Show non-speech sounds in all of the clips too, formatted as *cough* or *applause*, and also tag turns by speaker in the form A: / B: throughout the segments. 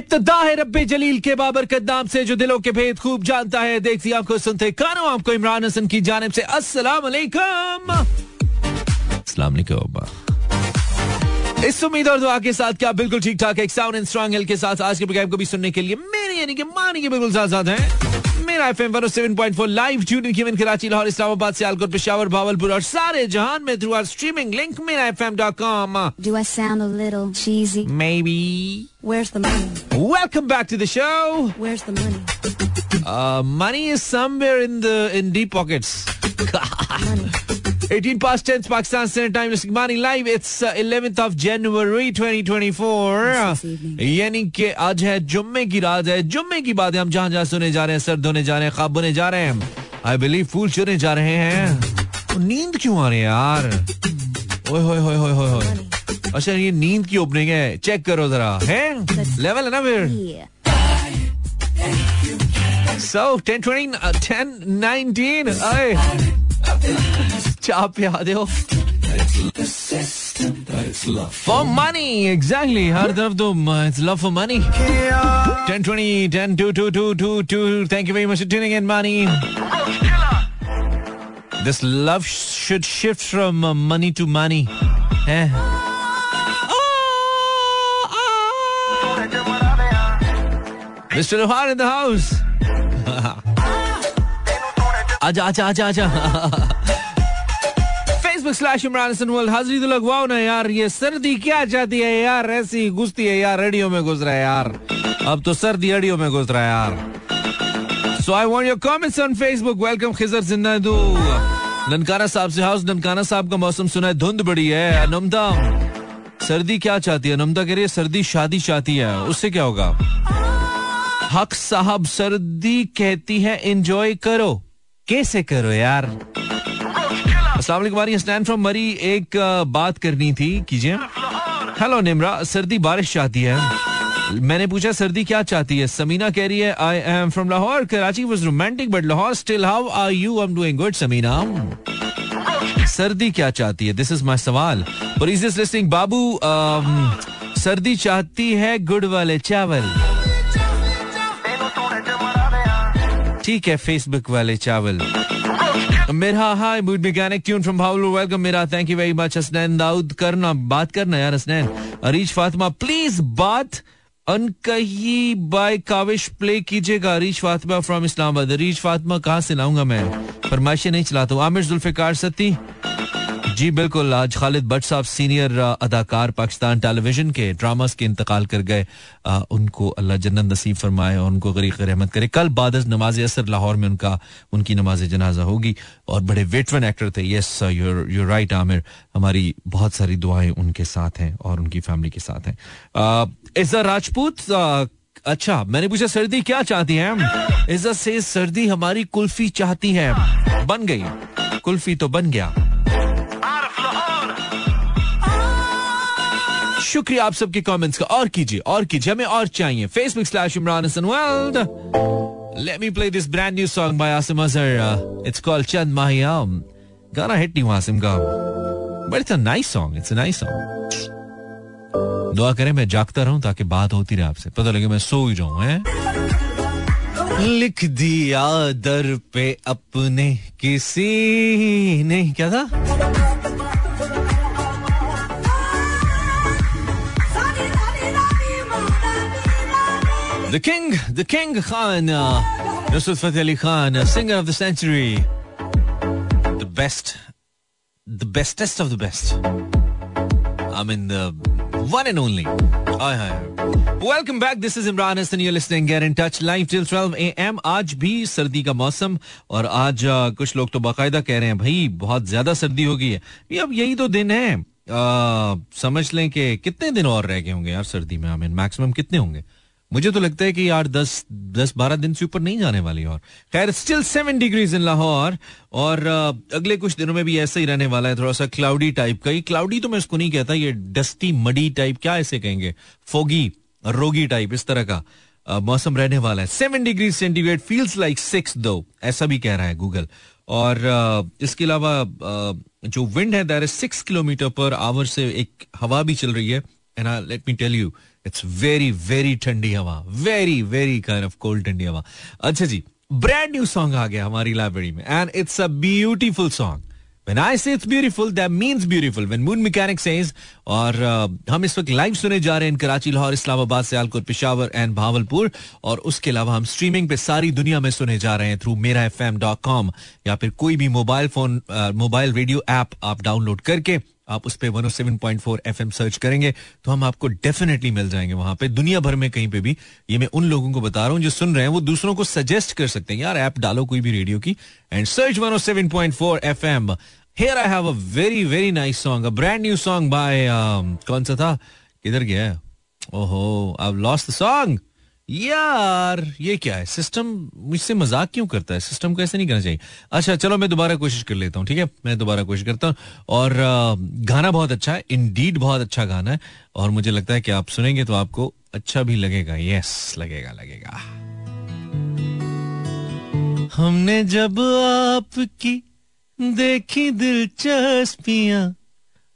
A: इब्तदा है रब्बे जलील के बाबर नाम से जो दिलों के भेद खूब जानता है। देखती आपको सुनते कानो आपको इमरान हसन की जानब से। अस्सलाम वालेकुम। अस्सलाम वालेकुम। इस उम्मीद और दुआ के साथ क्या बिल्कुल ठीक ठाक एक साउंड एंड स्ट्रांग के साथ। आज के प्रोग्राम को भी सुनने के लिए मेरे यानी कि मानी के बिल्कुल साथ साथ हैं। मेरा FM 107.4 live tuning given Karachi Lahore Islamabad Sialkot Peshawar Bahawalpur और सारे जहान में थ्रू आवर स्ट्रीमिंग लिंक मेरा एफएम.com
B: Do I sound a little cheesy?
A: maybe
B: Where's the money?
A: welcome back to the show
B: Where's the money?
A: uh, money is somewhere in the in deep pockets
B: Money. *laughs*
A: 18 past 10 Pakistan Standard Time listening morning live. It's uh, 11th of January 2024
B: This evening.
A: यानी कि आज है जुम्मे की रात है। जुम्मे की बातें हम जहाँ जहाँ सुने जा रहे हैं सर्द होने जा रहे हैं खाब होने जा रहे हैं। आई बिलीव फूल चुने जा रहे हैं। नींद क्यों आ रही है यार? ओए होए होए होए होए अच्छा ये नींद की ओपनिंग है। चेक करो जरा। है? लेवल है ना फिर?
B: Yeah.
A: So, 10, 20, uh, 10, 19. Aye. चाह पिया दो फॉर मनी एग्जैक्टली हर तरफ़ तो it's love for money 10 20 10 2 2 2 2 2 thank you very much tuning in money this love should shift from money to money है mister Lohar in the house आजा आजा आजा आजा हाजिरी तो लगवाओ ना यार ये सर्दी क्या चाहती है यार ऐसी घुसती है यार रेडियो में घुस रहा है यार अब तो सर्दी रेडियो में घुस रहा है यार so I want your comments on Facebook welcome Khizar जिन्नादू Nankana Sahib से हाउस ननकाना साहब का मौसम सुना है धुंध बड़ी है अनमदा सर्दी क्या चाहती है अनमदा कह रही है सर्दी शादी चाहती है उससे क्या होगा हक साहब सर्दी कहती है एंजॉय करो कैसे करो यार अस्सलाम वालेकुम स्टैंड फ्रॉम मरी एक बात करनी थी, कीजिए। हेलो निमरा सर्दी बारिश चाहती है। मैंने पूछा, सर्दी क्या चाहती है? समीना कह रही है I am from Lahore Karachi was romantic but Lahore still how are you I am doing good Samina. सर्दी क्या चाहती है? दिस इज़ माय सवाल। और लिस्टिंग बाबू सर्दी चाहती है गुड़ वाले चावल। ठीक है फेसबुक वाले चावल। मेरा हाय मूड मैकेनिक ट्यून फ्रॉम भावलू वेलकम मेरा। Thank you very much Hasnain Dawood करना, बात करना यार हसनैन अरीज फातिमा प्लीज़ बात अनकही बाय काविश प्ले कीजिएगा। अरीज फातिमा फ्रॉम इस्लामाबाद अरीज फातिमा कहाँ से लाऊँगा मैं? फरमाइशें नहीं चलाता हूँ। आमिर जुल्फिकार सती जी बिल्कुल। आज खालिद भट्ट साहब सीनियर अदाकार पाकिस्तान टेलीविज़न के ड्रामास के इंतकाल कर गए। अ, उनको अल्लाह जन्नत नसीब फरमाए और उनको गरीक रहमत करे। कल बाद नमाज़ असर लाहौर में उनका उनकी नमाज़ जनाजा होगी और बड़े वेटरन एक्टर थे। Yes you're you're right Aamir. हमारी बहुत सारी दुआएँ उनके साथ हैं और उनकी फैमिली के साथ हैं। इज़्ज़त राजपूत अच्छा मैंने पूछा सर्दी क्या चाहती है इज़्ज़त से सर्दी हमारी कुल्फी चाहती है। बन गई। कुल्फी तो बन गया। शुक्रिया आप सबके कमेंट्स का। और कीजिए और कीजिए, हमें और चाहिए। Facebook slash Imran Hasan world let me play this brand new song by Asim Azhar it's called चंद माहियाम गाना हिट नहीं आसिम का। But it's a nice song it's a nice song दुआ करें, मैं जागता रहूँ ताकि बात होती रहे आपसे। पता लगे मैं सो ही जाऊँ, हैं? लिख दिया दर पे अपने किसी ने। क्या था? The King, The King Khan Nusrat Fateh Ali Khan, uh, singer of the century. The best the bestest of the best. I mean, the one and only. Hi, hi. Welcome back this is Imran Hasan you listening get in touch live till 12 AM आज भी सर्दी का मौसम और आज uh, कुछ लोग तो बाकायदा कह रहे हैं भाई बहुत ज़्यादा सर्दी हो गई है। ये अब यही तो दिन है। आ, समझ लें कि कितने दिन और रह गए होंगे यार सर्दी में? आई मैक्सिमम कितने होंगे? मुझे तो लगता है कि यार दस दस बारह दिन से ऊपर नहीं जाने वाली और। खैर still seven degrees in Lahore और अगले कुछ दिनों में भी ऐसा ही रहने वाला है थोड़ा सा क्लाउडी टाइप का। ये क्लाउडी तो मैं इसको नहीं कहता, ये डस्टी मडी टाइप क्या ऐसे कहेंगे? फोगी रोगी टाइप इस तरह का मौसम रहने वाला है। Seven degree centigrade feels like six दो ऐसा भी कह रहा है गूगल और इसके अलावा जो विंड है is six kilometre per hour से एक हवा भी चल रही है। And let me tell you it's very very ठंडी हवा. Very very kind of cold ठंडी हवा. अच्छा जी ब्रांड न्यू सॉन्ग आ गया हमारी लाइब्रेरी में. And it's a beautiful song When I say it's beautiful, that means beautiful. When Moon Mechanic says, और uh, हम इस वक्त लाइव सुने जा रहे हैं कराची लाहौर इस्लामाबाद सियालकोट पिशावर एंड भावलपुर और उसके अलावा हम स्ट्रीमिंग पे सारी दुनिया में सुने जा रहे हैं थ्रू मेरा एफ़ या फिर कोई भी mobile phone mobile radio app आप डाउनलोड करके आप उस पर 107.4 एफएम सर्च करेंगे तो हम आपको डेफिनेटली मिल जाएँगे वहाँ पे। दुनिया भर में कहीं पे भी, ये मैं उन लोगों को बता रहा हूँ जो सुन रहे हैं, वो दूसरों को सजेस्ट कर सकते हैं। यार, ऐप डालो कोई भी रेडियो की and search one 107.4 FM here I have a very very nice song a brand new song by कौन सा था? किधर गया ओहो आई लॉस्ट द सॉन्ग यार, ये क्या है? सिस्टम मुझसे मज़ाक क्यों करता है? सिस्टम को ऐसे नहीं करना चाहिए। अच्छा चलो मैं दोबारा कोशिश कर लेता हूँ, ठीक है? मैं दोबारा कोशिश करता हूँ। और गाना बहुत अच्छा है। इंडीड बहुत अच्छा गाना है। और मुझे लगता है कि आप सुनेंगे तो आपको अच्छा भी लगेगा। यस लगेगा लगेगा। हमने जब आपकी देखी दिलचस्पियाँ,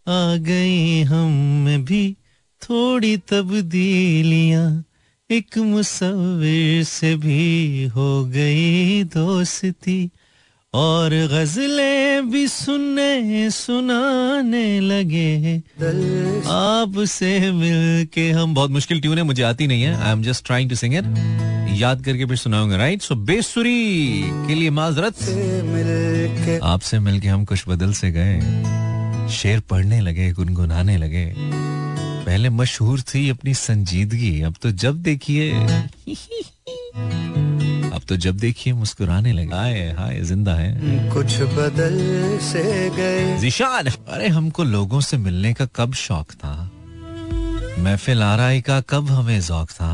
A: आ गई हम में भी थोड़ी तब्दीलियाँ। एक मुसविर से भी हो गई दोस्ती, और गजलें भी सुनने सुनाने लगे आपसे मिल के हम बहुत मुश्किल ट्यून है, मुझे आती नहीं है। I am just trying to sing it याद करके फिर सुनाऊँगा राइट सो बेसुरी के लिए माजरत। आपसे मिलके हम कुछ बदल से गए, शेर पढ़ने लगे, गुनगुनाने लगे। पहले मशहूर थी अपनी संजीदगी अब तो जब देखिए। अब तो जब देखिए मुस्कुराने लगे। हाय हाय ज़िंदा है।
C: कुछ बदल से गए।
A: जिशान! अरे हमको लोगों से मिलने का कब शौक था? महफिल आरई का कब हमें जौक था?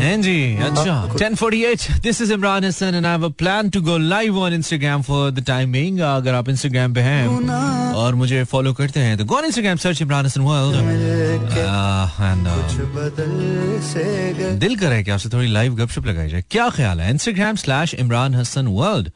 A: हैं जी अच्छा 1048 this is Imran Hasan and I have a plan to go live on Instagram for the time being अगर आप इंस्टाग्राम पे हैं और मुझे फॉलो करते हैं तो go on Instagram search
C: Imran Hasan world
A: दिल करे कि आपसे थोड़ी लाइव गपशप लगाई जाए क्या ख्याल है Instagram slash Imran Hasan world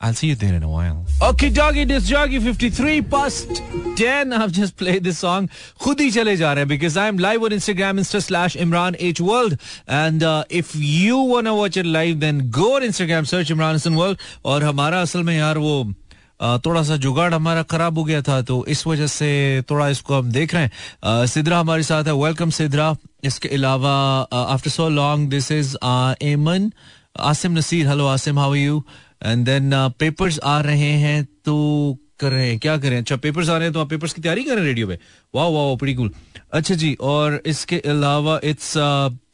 A: I'll see you there in a while. Okay, doggy, this jockey 53 past 10. I've just played this song. खुद ही चले जा रहे हैं because I'm live on Instagram, Insta slash Imran H World. And uh, if you wanna watch it live, then go on Instagram, search Imran Hassan World. और हमारा असल में यार Uh, थोड़ा सा जुगाड़ हमारा खराब हो गया था तो इस वजह से थोड़ा इसको हम देख रहे हैं uh, सिद्रा हमारे साथ है वेलकम सिद्रा इसके अलावा after so long this is Aiman Asim Naseer hello Asim how you and then papers आ रहे हैं तो कर रहे हैं क्या करें अच्छा पेपर्स आ रहे हैं तो आप पेपर्स की तैयारी कर रहे हैं रेडियो पे वाह वाह कूल अच्छा जी और इसके अलावा it's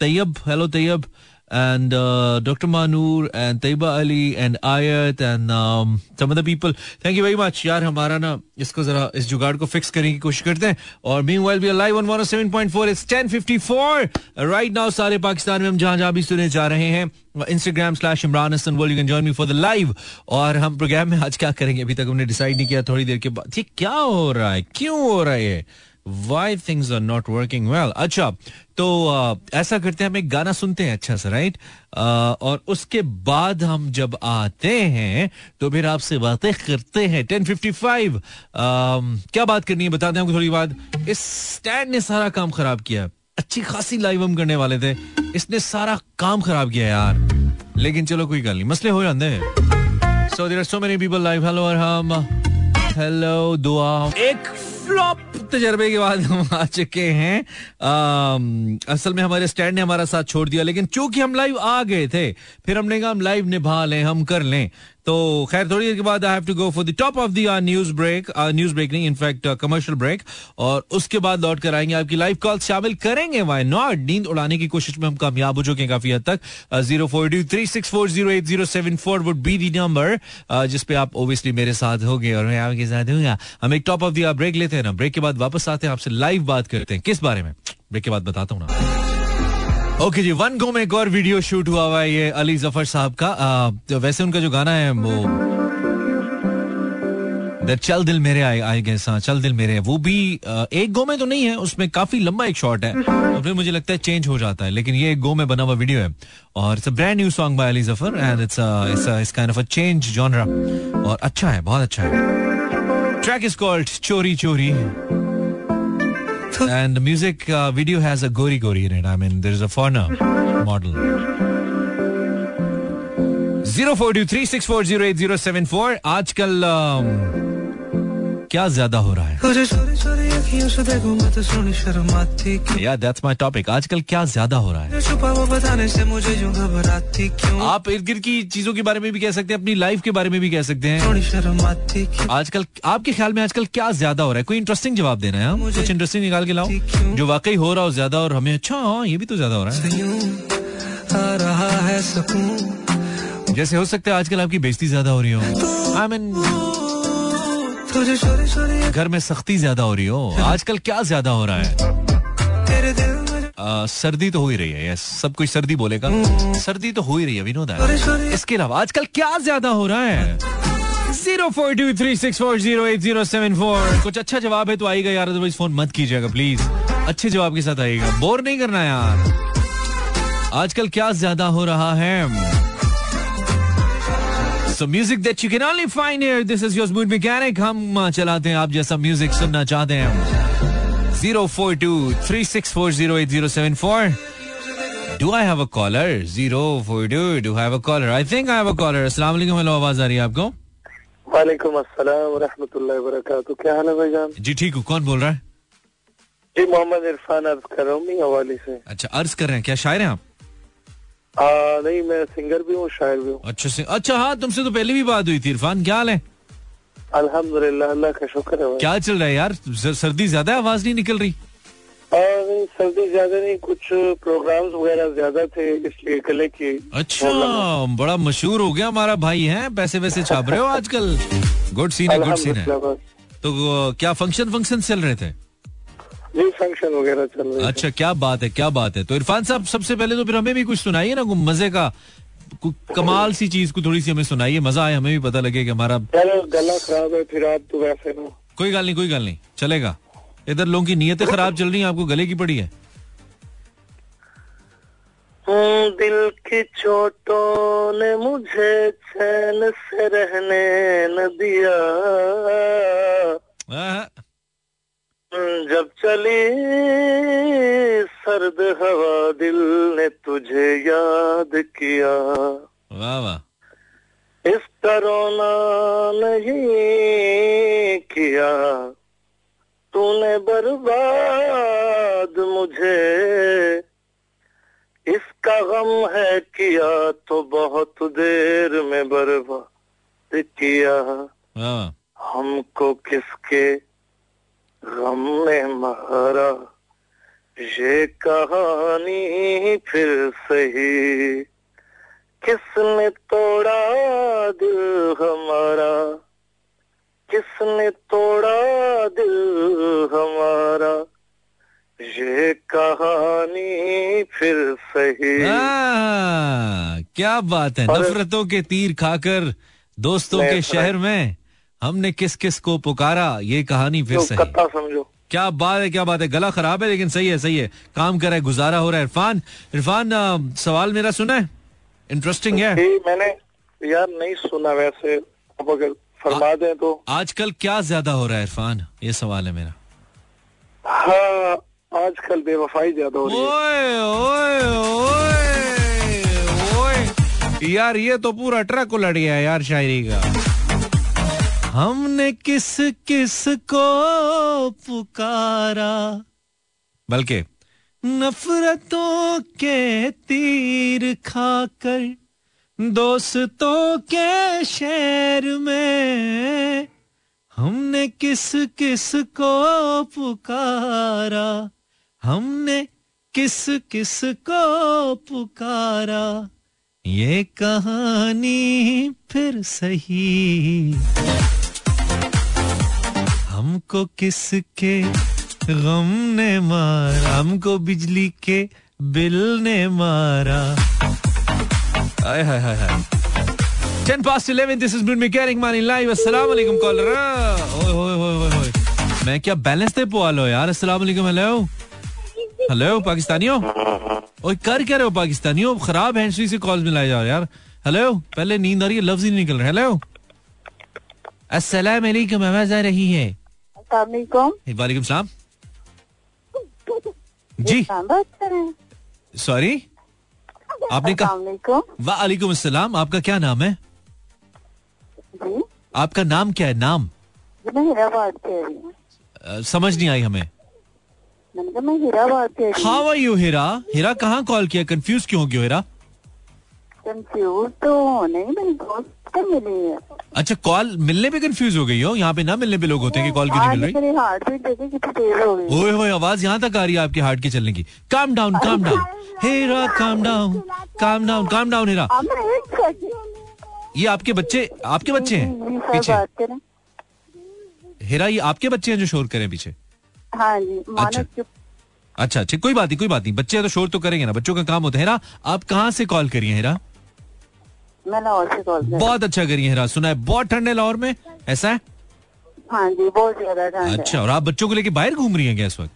A: Tayyab hello Tayyab and uh, Dr. Manur and Taiba Ali and Ayat and um, some other people. Thank you very much. यार हमारा ना इसको जरा इस जुगाड़ को फिक्स करने की कोशिश करते हैं और meanwhile we are live on 107.4 it's 10:54 right now सारे पाकिस्तान में हम जहाँ जहाँ भी सुने जा रहे हैं Instagram slash Imran Hasan world you can join me for the live और हम प्रोग्राम में आज क्या करेंगे अभी तक हमने डिसाइड नहीं किया थोड़ी देर के बाद ये क्या हो रहा है क्यों हो रहा है why things are not working well अच्छा तो uh, ऐसा करते हैं हम एक गाना सुनते हैं अच्छा सा राइट uh, और उसके बाद हम जब आते हैं तो फिर आपसे बातें करते हैं। 1055 uh, क्या बात करनी है बता दें हमको थोड़ी बाद इस स्टैंड ने सारा काम खराब किया। अच्छी खासी लाइव हम करने वाले थे। इसने सारा काम खराब किया यार। लेकिन चलो कोई गल नहीं। मसले हो जाते हैं। So there are so many people live hello और हम हेलो दुआ एक फ्लॉप तजर्बे के बाद हम आ चुके हैं। आम, असल में हमारे स्टैंड ने हमारा साथ छोड़ दिया लेकिन चूँकि हम लाइव आ गए थे फिर हमने कहा हम लाइव निभा लें हम कर लें। तो खैर थोड़ी देर के बाद I have to go for the top of the news break news break नहीं इनफैक्ट कमर्शियल ब्रेक और उसके बाद लौट कर आएँगे आपकी लाइव कॉल शामिल करेंगे वाई नॉट नींद उड़ाने की कोशिश में हम कामयाब हो चुके हैं काफ़ी हद तक। Zero four two three six four zero eight zero seven four would be the number जिसपे आप ओबियसली मेरे साथ होंगे और मैं आपके साथ हूँ हम एक टॉप ऑफ़ द ब्रेक लेते हैं ना? ब्रेक के बाद वापस आते हैं, आपसे लाइव बात करते हैं। किस बारे में? ब्रेक के बाद बताता हूँ ना। ओके जी, वन गो में एक और वीडियो शूट हुआ हुआ है ये अली ज़फ़र साहब का। तो वैसे उनका जो गाना है, वो चल दिल मेरे आए आए गए चल दिल मेरे वो भी एक गो में तो नहीं है, उसमें काफ़ी लंबा एक शॉट है। और फिर मुझे लगता है चेंज हो जाता है, लेकिन ये एक गो में बना हुआ वीडियो है। और it's a brand new song by Ali Zafar and it's it's kind of a change genre और अच्छा है, बहुत अच्छा है। Track is called Chori Chori. And the music uh, video has a gori gori in it. I mean, there's a foreigner model. 0423640807 आजकल um, क्या ज़्यादा हो रहा है? या दैट्स माय टॉपिक आजकल क्या ज़्यादा हो रहा है? आप इर्द गिर्द की चीज़ों के बारे में भी कह सकते हैं अपनी लाइफ के बारे में भी कह सकते हैं। आजकल आपके ख्याल में आजकल क्या ज़्यादा हो रहा है? कोई इंटरेस्टिंग जवाब देना है हाँ? कुछ इंटरेस्टिंग निकाल के लाओ। जो वाकई हो रहा हो ज़्यादा और हमें अच्छा हाँ ये भी तो ज़्यादा हो रहा है। जैसे हो सकता है आजकल आपकी बेजती ज़्यादा हो रही हो। आई मीन घर में सख्ती ज़्यादा हो रही हो। आजकल क्या ज़्यादा हो रहा है? आ, सर्दी तो हो ही रही है यस सब कुछ सर्दी बोलेगा। सर्दी तो हो ही रही है विनोद इसके अलावा आजकल क्या ज़्यादा हो रहा है? Zero four two three six four zero eight zero seven four. कुछ अच्छा जवाब है तो आएगा यार अदरवाइज़ फ़ोन मत कीजिएगा प्लीज़ अच्छे जवाब के साथ आएगा। बोर नहीं करना यार। आजकल क्या ज़्यादा हो रहा है? So music that you can only find here. This is your smooth mechanic. हम uh, चलाते हैं आप जैसा म्यूज़िक सुनना चाहते हैं zero four two three six four zero eight zero seven four do I have a caller zero four two do have a caller I think I have a caller अस्सलाम वालेकुम hello आवाज़ आ रही है आपको?
D: वालेकुम अस्सलाम रहमतुल्लाहि वबरकातुहू। क्या हाल है भाईजान
A: जी ठीक हूँ। कौन बोल रहा है?
D: जी मोहम्मद इरफान अर्ज़ कर रहा हूँ हवाली से।
A: अच्छा अर्ज़ कर रहे हैं। क्या शायर हैं आप?
D: आ, नहीं मैं सिंगर भी हूँ शायर भी हूँ।
A: अच्छा से अच्छा हाँ तुमसे तो पहले भी बात हुई थी इरफान। क्या हाल है?
D: अल्हम्दुलिल्लाह अल्लाह का शुक्र है
A: क्या चल रहा है यार? सर्दी ज़्यादा आवाज़ नहीं निकल रही?
D: नहीं सर्दी ज़्यादा नहीं कुछ प्रोग्राम्स वगैरह ज़्यादा थे इसलिए गले की
A: अच्छा बड़ा मशहूर हो गया हमारा भाई है? पैसे वैसे छाप रहे हो आजकल? गुड सीन है गुड सीन है। तो क्या फ़ंक्शन फ़ंक्शन चल रहे थे?
D: जी फ़ंक्शन वगैरह चल रहे
A: अच्छा क्या बात है क्या बात है। तो इरफान साहब सबसे पहले तो फिर हमें भी कुछ सुनाइए ना मज़े का कमाल सी चीज़ को थोड़ी सी हमें सुनाइए मज़ा आए हमें भी पता लगे कि हमारा
D: गला खराब है फिर आप तो वैसे ना
A: कोई गल नहीं कोई गल नहीं चलेगा। इधर लोगों की नीयतें खराब चल रही हैं आपको गले की पड़ी है?
D: दिल की चोटों ने मुझे चैन से रहने न दिया।
A: आहा,
D: जब चली सर्द हवा दिल ने तुझे याद किया।
A: वाह वाह।
D: इस रोना नहीं किया। तूने बर्बाद मुझे। इसका गम है किया तो बहुत देर में बर्बाद किया। हमको किसके गम ने मारा ये कहानी फिर सही। किसने तोड़ा दिल हमारा? किसने तोड़ा दिल हमारा? ये कहानी फिर सही।
A: क्या बात है। नफरतों के तीर खाकर दोस्तों के शहर में हमने किस किस को पुकारा ये कहानी फिर
D: तो
A: सही।
D: समझो।
A: क्या बात है क्या बात है। गला खराब है लेकिन सही है सही है। काम कर रहा है गुजारा हो रहा है। इरफान इरफान सवाल मेरा सुना है? इंटरेस्टिंग है।
D: मैंने यार नहीं सुना वैसे। अब अगर फरमा दें तो।
A: आजकल क्या ज़्यादा हो रहा है इरफान? ये सवाल है मेरा।
D: हाँ आजकल बेवफाई ज़्यादा हो रही है।
A: ओए ओए ओए ओए। यार ये तो पूरा ट्रक उलट गया यार शायरी का। हमने किस किस को पुकारा? बल्कि नफरतों के तीर खाकर, दोस्तों के शहर में हमने किस किस को पुकारा? हमने किस किस को पुकारा? ये कहानी फिर सही। हमको किसके गम ने मारा? हमको बिजली के बिल ने मारा। हाय हाय हाय। 10 past 11 this is Moon Mechanic Man in live अस्सलाम वालेकुम कॉलर ओए ओए ओए ओए मैं क्या बैलेंस दे पुआ लो यार? अस्सलाम वालेकुम हेलो हेलो पाकिस्तानियों? ओए, कर क्या रहे हो पाकिस्तानियों? खराब हैंडस्फ्री से कॉल मिलाए जा रहे यार। हेलो पहले नींद आ रही है, लफ्ज ही नहीं निकल रहे। हेलो अस्सलाम वालेकुम आवाज़ आ रही है। वालेकुम सलाम। *laughs* जी।
E: बात कर रहे हैं।
A: सॉरी आपने कहा वालेकुम अस्सलाम आपका क्या नाम है?
E: जी।
A: आपका नाम क्या है? नाम?
E: हूँ।
A: अ, समझ नहीं आई हमें।
E: मैं हूँ।
A: How are you Heera? Heera कहाँ कॉल किया? कंफ्यूज क्यों हो हो हीरा?
E: कंफ्यूज तो नहीं मेरी मिली है
A: अच्छा कॉल मिलने पे कंफ्यूज हो गई हो? यहाँ पे ना मिलने पे लोग होते हैं कि कॉल क्यों नहीं मिल रही?
E: मेरी हार्ट बीट देखी कितनी तेज हो गई।
A: ओए होए आवाज़ यहाँ तक आ रही है आपके हार्ट के चलने की। काम डाउन काम डाउन हीरा calm down calm down calm down हीरा
E: ना
A: ये आपके बच्चे आपके बच्चे हैं? पीछे। हीरा ये आपके बच्चे हैं जो शोर करें पीछे?
E: हाँ जी
A: अच्छा। अच्छा अच्छा कोई बात नहीं कोई बात नहीं। बच्चे तो शोर तो करेंगे ना बच्चों का काम होता है। हीरा आप कहाँ से कॉल करिए हीरा
E: मैं लाहौर से कॉल कर। हूँ।
A: बहुत अच्छा करिए हीरा सुना है बहुत ठंड है लाहौर में। ऐसा है?
E: हाँ जी बहुत ज़्यादा ठंड
A: अच्छा और आप बच्चों को लेके बाहर घूम रही हैं क्या इस वक्त?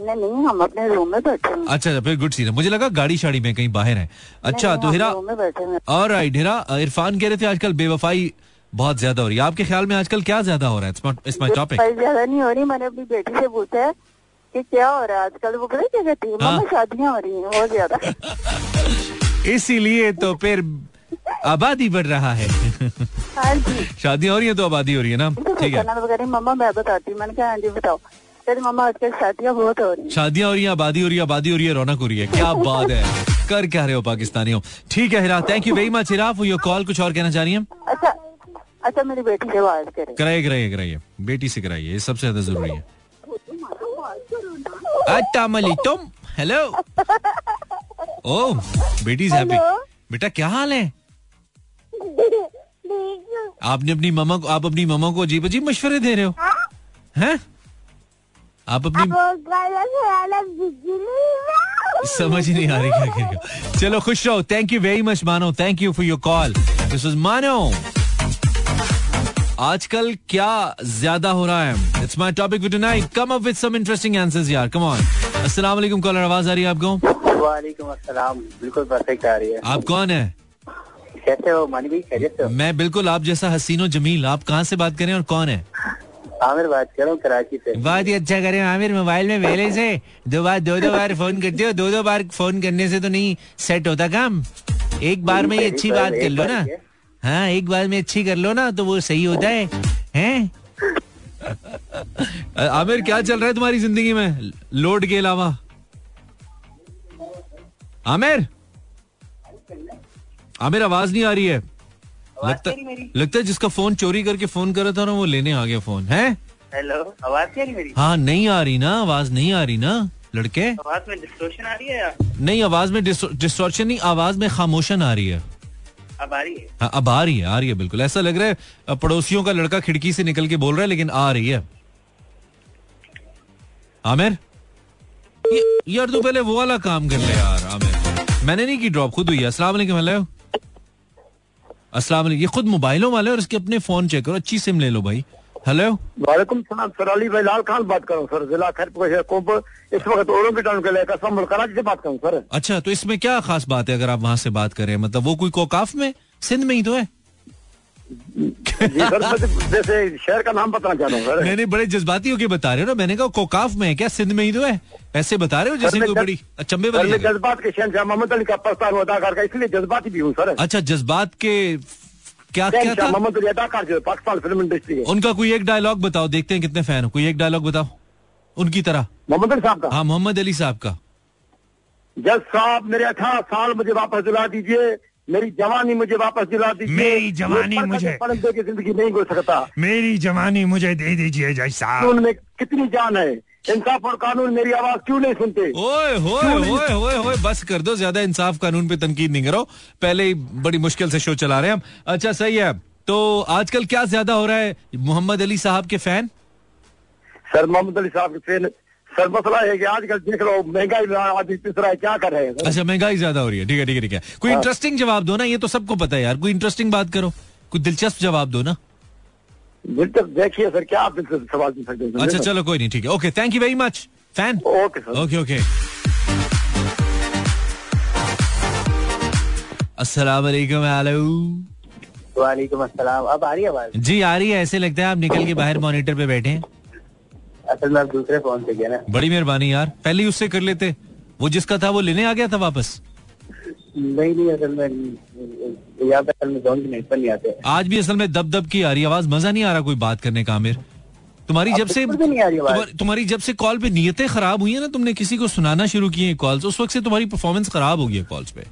E: नहीं नहीं हम अपने रूम में बैठे हैं।
A: अच्छा अच्छा फिर गुड सीन है। मुझे लगा गाड़ी शाड़ी में कहीं बाहर है। अच्छा तो हीरा
E: हैं।
A: और राइट हीरा इरफान कह रहे थे आजकल बेवफाई बहुत ज़्यादा हो रही है। आपके ख्याल में आजकल क्या ज़्यादा हो रहा है? माय टॉपिक
E: ज़्यादा नहीं हो रही। मैंने अपनी बेटी से पूछा है कि क्या हो रहा है आजकल? वो कहती है?
A: हाँ।
E: शादियाँ हो रही हैं बहुत ज़्यादा। *laughs*
A: इसीलिए तो फिर आबादी बढ़ रहा है।
E: हाँ जी।
A: शादियाँ हो रही है तो आबादी हो रही है ना? ठीक है।
E: कहना वगैरह मम्मा मैं बताती हूँ। मैंने कहा हाँ जी बताओ। मम्मा आजकल शादियाँ बहुत हो रही हैं।
A: शादियाँ हो रही है आबादी हो रही है आबादी हो रही है रौनक हो रही है। क्या बात है। *laughs* कर क्या रहे हो पाकिस्तानियों? ठीक है Hira thank you very much Hira for your call कुछ और कहना चाह रही हैं?
E: अच्छा अच्छा मेरी बेटी से करें।
A: कराइए कराइए कराइए। बेटी से कराइए ये सबसे ज़्यादा ज़रूरी है। अट्टामली तुम हेलो *laughs* ओ बेटी हैप्पी बेटा क्या हाल है? आपने अपनी मम्मा को आप अपनी मम्मा को अजीब अजीब मशवरे दे रहे हो? हैं। आप अपनी समझ नहीं आ रही क्या कह रही चलो खुश रहो। Thank you very much Mano. Thank you for your call this is Mano. आजकल क्या ज़्यादा हो रहा है? It's my topic for tonight come up with some interesting answers यार। कम ऑन अस्सलाम वालेकुम कॉलर आवाज़ आ रही है आपको?
F: वालेकुम अस्सलाम। बिल्कुल परफेक्ट आ रही है।
A: आप कौन है?
F: कैसे हो मानी भाई खैरियत से हो।
A: मैं बिल्कुल आप जैसा हसीनो जमील आप कहाँ से बात करें और कौन है?
F: आमिर बात कर रहा हूँ कराची से।
A: बहुत ही अच्छा करें आमिर मोबाइल में वेले से। दो बार दो दो बार फ़ोन करते हो दो दो बार फ़ोन करने से तो नहीं सेट होता काम। एक बार में ही अच्छी बात कर लो ना। हाँ एक बार में अच्छी कर लो ना तो वो सही होता है। हैं? आमिर क्या चल रहा है तुम्हारी ज़िंदगी में? लोड के अलावा। आमिर? आमिर आवाज़ नहीं आ रही है लगता लगता है जिसका फ़ोन चोरी करके फ़ोन करा था ना वो लेने आ गया फ़ोन है
F: हेलो आवाज़ क्या रही मेरी
A: हाँ नहीं आ रही ना आवाज़ नहीं आ रही ना लड़के
F: आवाज़ में डिस्टोर्शन आ रही है या
A: नहीं आवाज़ में डिस्टॉर्शन नहीं आवाज़ में खामोशन आ रही है
F: अब आ रही है
A: हाँ, अब आ रही है आ रही है बिल्कुल ऐसा लग रहा है पड़ोसियों का लड़का खिड़की से निकल के बोल रहा है लेकिन आ रही है आमिर यार तू पहले वो वाला काम कर ले यार आमिर मैंने नहीं की ड्रॉप खुद हुई है वालेकुम हेलो अस्सलाम ये खुद मोबाइलों वाले और इसके अपने फ़ोन चेक करो। अच्छी सिम ले लो भाई। हेलो
G: वालेकुम सलाम सर अली भाई लाल खान बात कर रहा हूँ सर। जिला खैर कुंभ इस वक्त ओरों के टाउन के लिए कसम कराची से बात कर रहा हूँ सर।
A: अच्छा तो इसमें क्या खास बात है अगर आप वहाँ से बात करें? मतलब वो कोई कोकाफ में? सिंध में ही तो है।
G: जैसे शहर का नाम बताना चाह रहा हूँ
A: बड़े जज्बाती होके बता रहे हो ना। मैंने कहा कोकाफ में है क्या? सिंध में ही तो है। ऐसे बता रहे हो जैसे कोई बड़ी अचंबे वाली
G: जज्बात के शहनशाह मोहम्मद अली का प्रस्ताव अदाकार का इसलिए जज्बाती भी हूँ सर।
A: अच्छा जज्बात के क्या क्या था?
G: मोहम्मद अली अदाकार जो पाकिस्तान फ़िल्म इंडस्ट्री है
A: उनका कोई एक डायलॉग बताओ देखते हैं कितने फ़ैन हो। कोई एक डायलॉग बताओ उनकी तरह।
G: मोहम्मद अली साहब का?
A: हाँ मोहम्मद अली साहब का।
G: जज साहब मेरे अठारह साल मुझे वापस दिला दीजिए। मेरी जवानी मुझे वापस दिला दीजिए।
H: मेरी जवानी मुझे-
G: की ज़िंदगी नहीं गुजर सकता।
H: मेरी जवानी मुझे दे दीजिए जज साहब।
G: कानून में कितनी जान है? इंसाफ और कानून मेरी आवाज़ क्यों नहीं सुनते?
A: ओए होए होए होए होए बस कर दो ज़्यादा इंसाफ कानून पे तनकीद नहीं करो। पहले ही बड़ी मुश्किल से शो चला रहे हैं हम। अच्छा सही है। तो आजकल क्या ज़्यादा हो रहा है? मोहम्मद अली साहब के फ़ैन?
G: सर मोहम्मद अली साहब के फिर सर मसला है कि आजकल देख लो महँगाई आदमी पिस रहा है क्या कर रहे हैं?
A: अच्छा महँगाई ज़्यादा हो रही है। ठीक है ठीक है ठीक है। कोई इंटरेस्टिंग जवाब दो ना ये तो सबको पता है यार। कोई इंटरेस्टिंग बात करो। कोई दिलचस्प जवाब दो ना।
G: दिलचस्प देखिए सर क्या आप दिलचस्प सवाल पूछ सकते हैं
A: अच्छा चलो कोई नहीं ठीक है। Okay thank you very much fan
G: okay sir
A: okay okay अस्सलाम वालेकुम हेलो
I: वालेकुम अस्सलाम। अब आ रही है आवाज़?
A: जी आ रही है। ऐसे लगता है आप निकल के बाहर मॉनिटर पे बैठे हैं।
I: असल में आप दूसरे फ़ोन से ना।
A: बड़ी मेहरबानी यार। पहले ही उससे कर लेते। वो जिसका था वो लेने आ गया था वापस?
I: नहीं नहीं असल में यहाँ पे असल में जोन की नेटवर्क नहीं आते।
A: आज भी असल में दब दब की आ रही आवाज़। मज़ा नहीं आ रहा कोई बात करने का आमिर। तुम्हारी जब से। तुम्हारी- तुम्हारी जब से कॉल पे नियतें खराब हुई है ना तुमने किसी को सुनाना शुरू किए कॉल्स उस वक्त से तुम्हारी परफॉर्मेंस खराब हो गई है कॉल्स पे।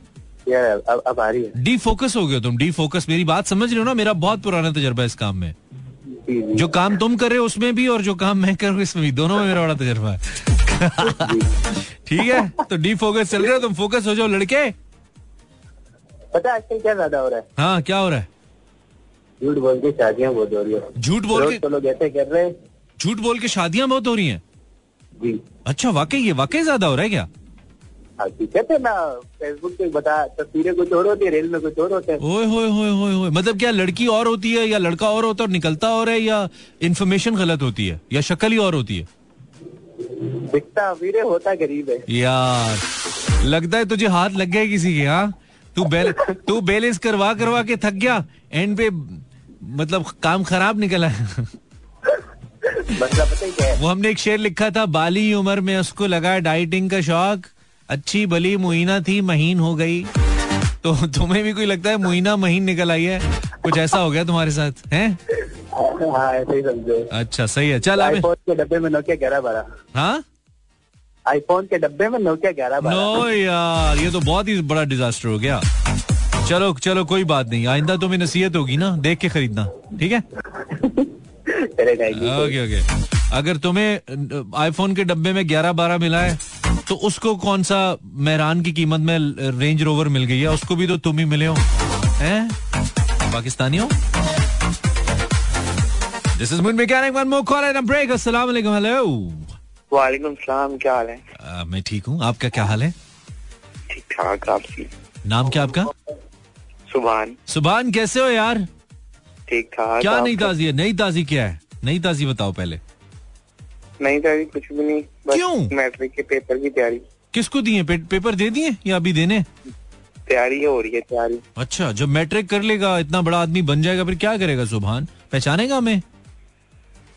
I: यार अब अब आ रही है।
A: डी फोकस हो गए तुम डी फोकस मेरी बात समझ रहे हो ना मेरा बहुत पुराना तजर्बा है इस काम में।
I: जी
A: काम तुम कर रहे हो उसमें भी और जो काम मैं कर रहा हूँ इसमें भी। दोनों में मेरा बड़ा तजर्बा है। *laughs* ठीक है तो डी फोकस चल रहे हो तुम फोकस हो जाओ लड़के।
I: पता है आजकल क्या ज़्यादा हो रहा है?
A: हाँ क्या हो रहा है?
I: झूठ बोल के शादियाँ बहुत हो रही है।
A: झूठ बोल के
I: तो लोग ऐसे कर रहे हैं।
A: झूठ बोल के शादियाँ बहुत हो रही हैं।
I: जी।
A: अच्छा वाकई ये वाकई ज़्यादा हो रहा है क्या?
I: हकीकत है ना फेसबुक पे बता तस्वीरें कुछ और होती है रेल में कुछ और होते हैं।
A: ओए होए होए होए होए। मतलब क्या लड़की और होती है या लड़का और होता है और निकलता और है या इन्फॉर्मेशन गलत होती है या शक्ल ही और होती है?
I: दिखता अमीर होता गरीब है।
A: यार लगता है तुझे हाथ लग गए किसी के हाँ? तू बैल *laughs* तू बैलेंस करवा करवा के थक गया एंड पे मतलब काम खराब निकला। है
I: पता ही है।
A: वो हमने एक शेर लिखा था बाली उम्र में उसको लगा डाइटिंग का शौक। अच्छी भली मुहीना थी महीन हो गई। तो तुम्हें भी कोई लगता है मुहीना महीन निकल आई है? कुछ ऐसा हो गया तुम्हारे साथ हैं?
I: हाँ
A: अच्छा सही है। चल
I: आईफोन के डब्बे में नोकिया ग्यारह बारह।
A: हाँ?
I: आईफोन के डब्बे में नोकिया ग्यारह बारह।
A: नो यार ये तो बहुत ही बड़ा डिजास्टर हो गया। चलो चलो कोई बात नहीं। आइंदा तुम्हें नसीहत होगी ना देख के खरीदना ठीक है? *laughs* Okay okay. अगर तुम्हें आईफोन के डब्बे में ग्यारह बारह मिला है तो उसको कौन सा मेहरान की कीमत में रेंज रोवर मिल गई है? उसको भी तो तुम ही मिले हो। हैं? पाकिस्तानी हो? दिस इज़ मुन mechanic one more call and break अस्सलाम वालेकुम हेलो
I: वालेकुम सलाम क्या हाल है?
A: मैं ठीक हूँ। आपका क्या हाल है?
I: ठीक ठाक आपकी
A: नाम क्या आपका?
I: सुबहान
A: सुभान कैसे हो यार?
I: ठीक ठाक
A: क्या नई ताजी है? नई ताजी क्या है? नई ताजी बताओ पहले।
I: नहीं ताजी कुछ भी नहीं। बस
A: क्यों?
I: मैट्रिक के पेपर की तैयारी।
A: किसको दिए? पे, पेपर दे दिए या अभी देने?
I: तैयारी हो रही है तैयारी।
A: अच्छा जब मैट्रिक कर लेगा इतना बड़ा आदमी बन जाएगा फिर क्या करेगा सुभान? पहचानेगा हमें?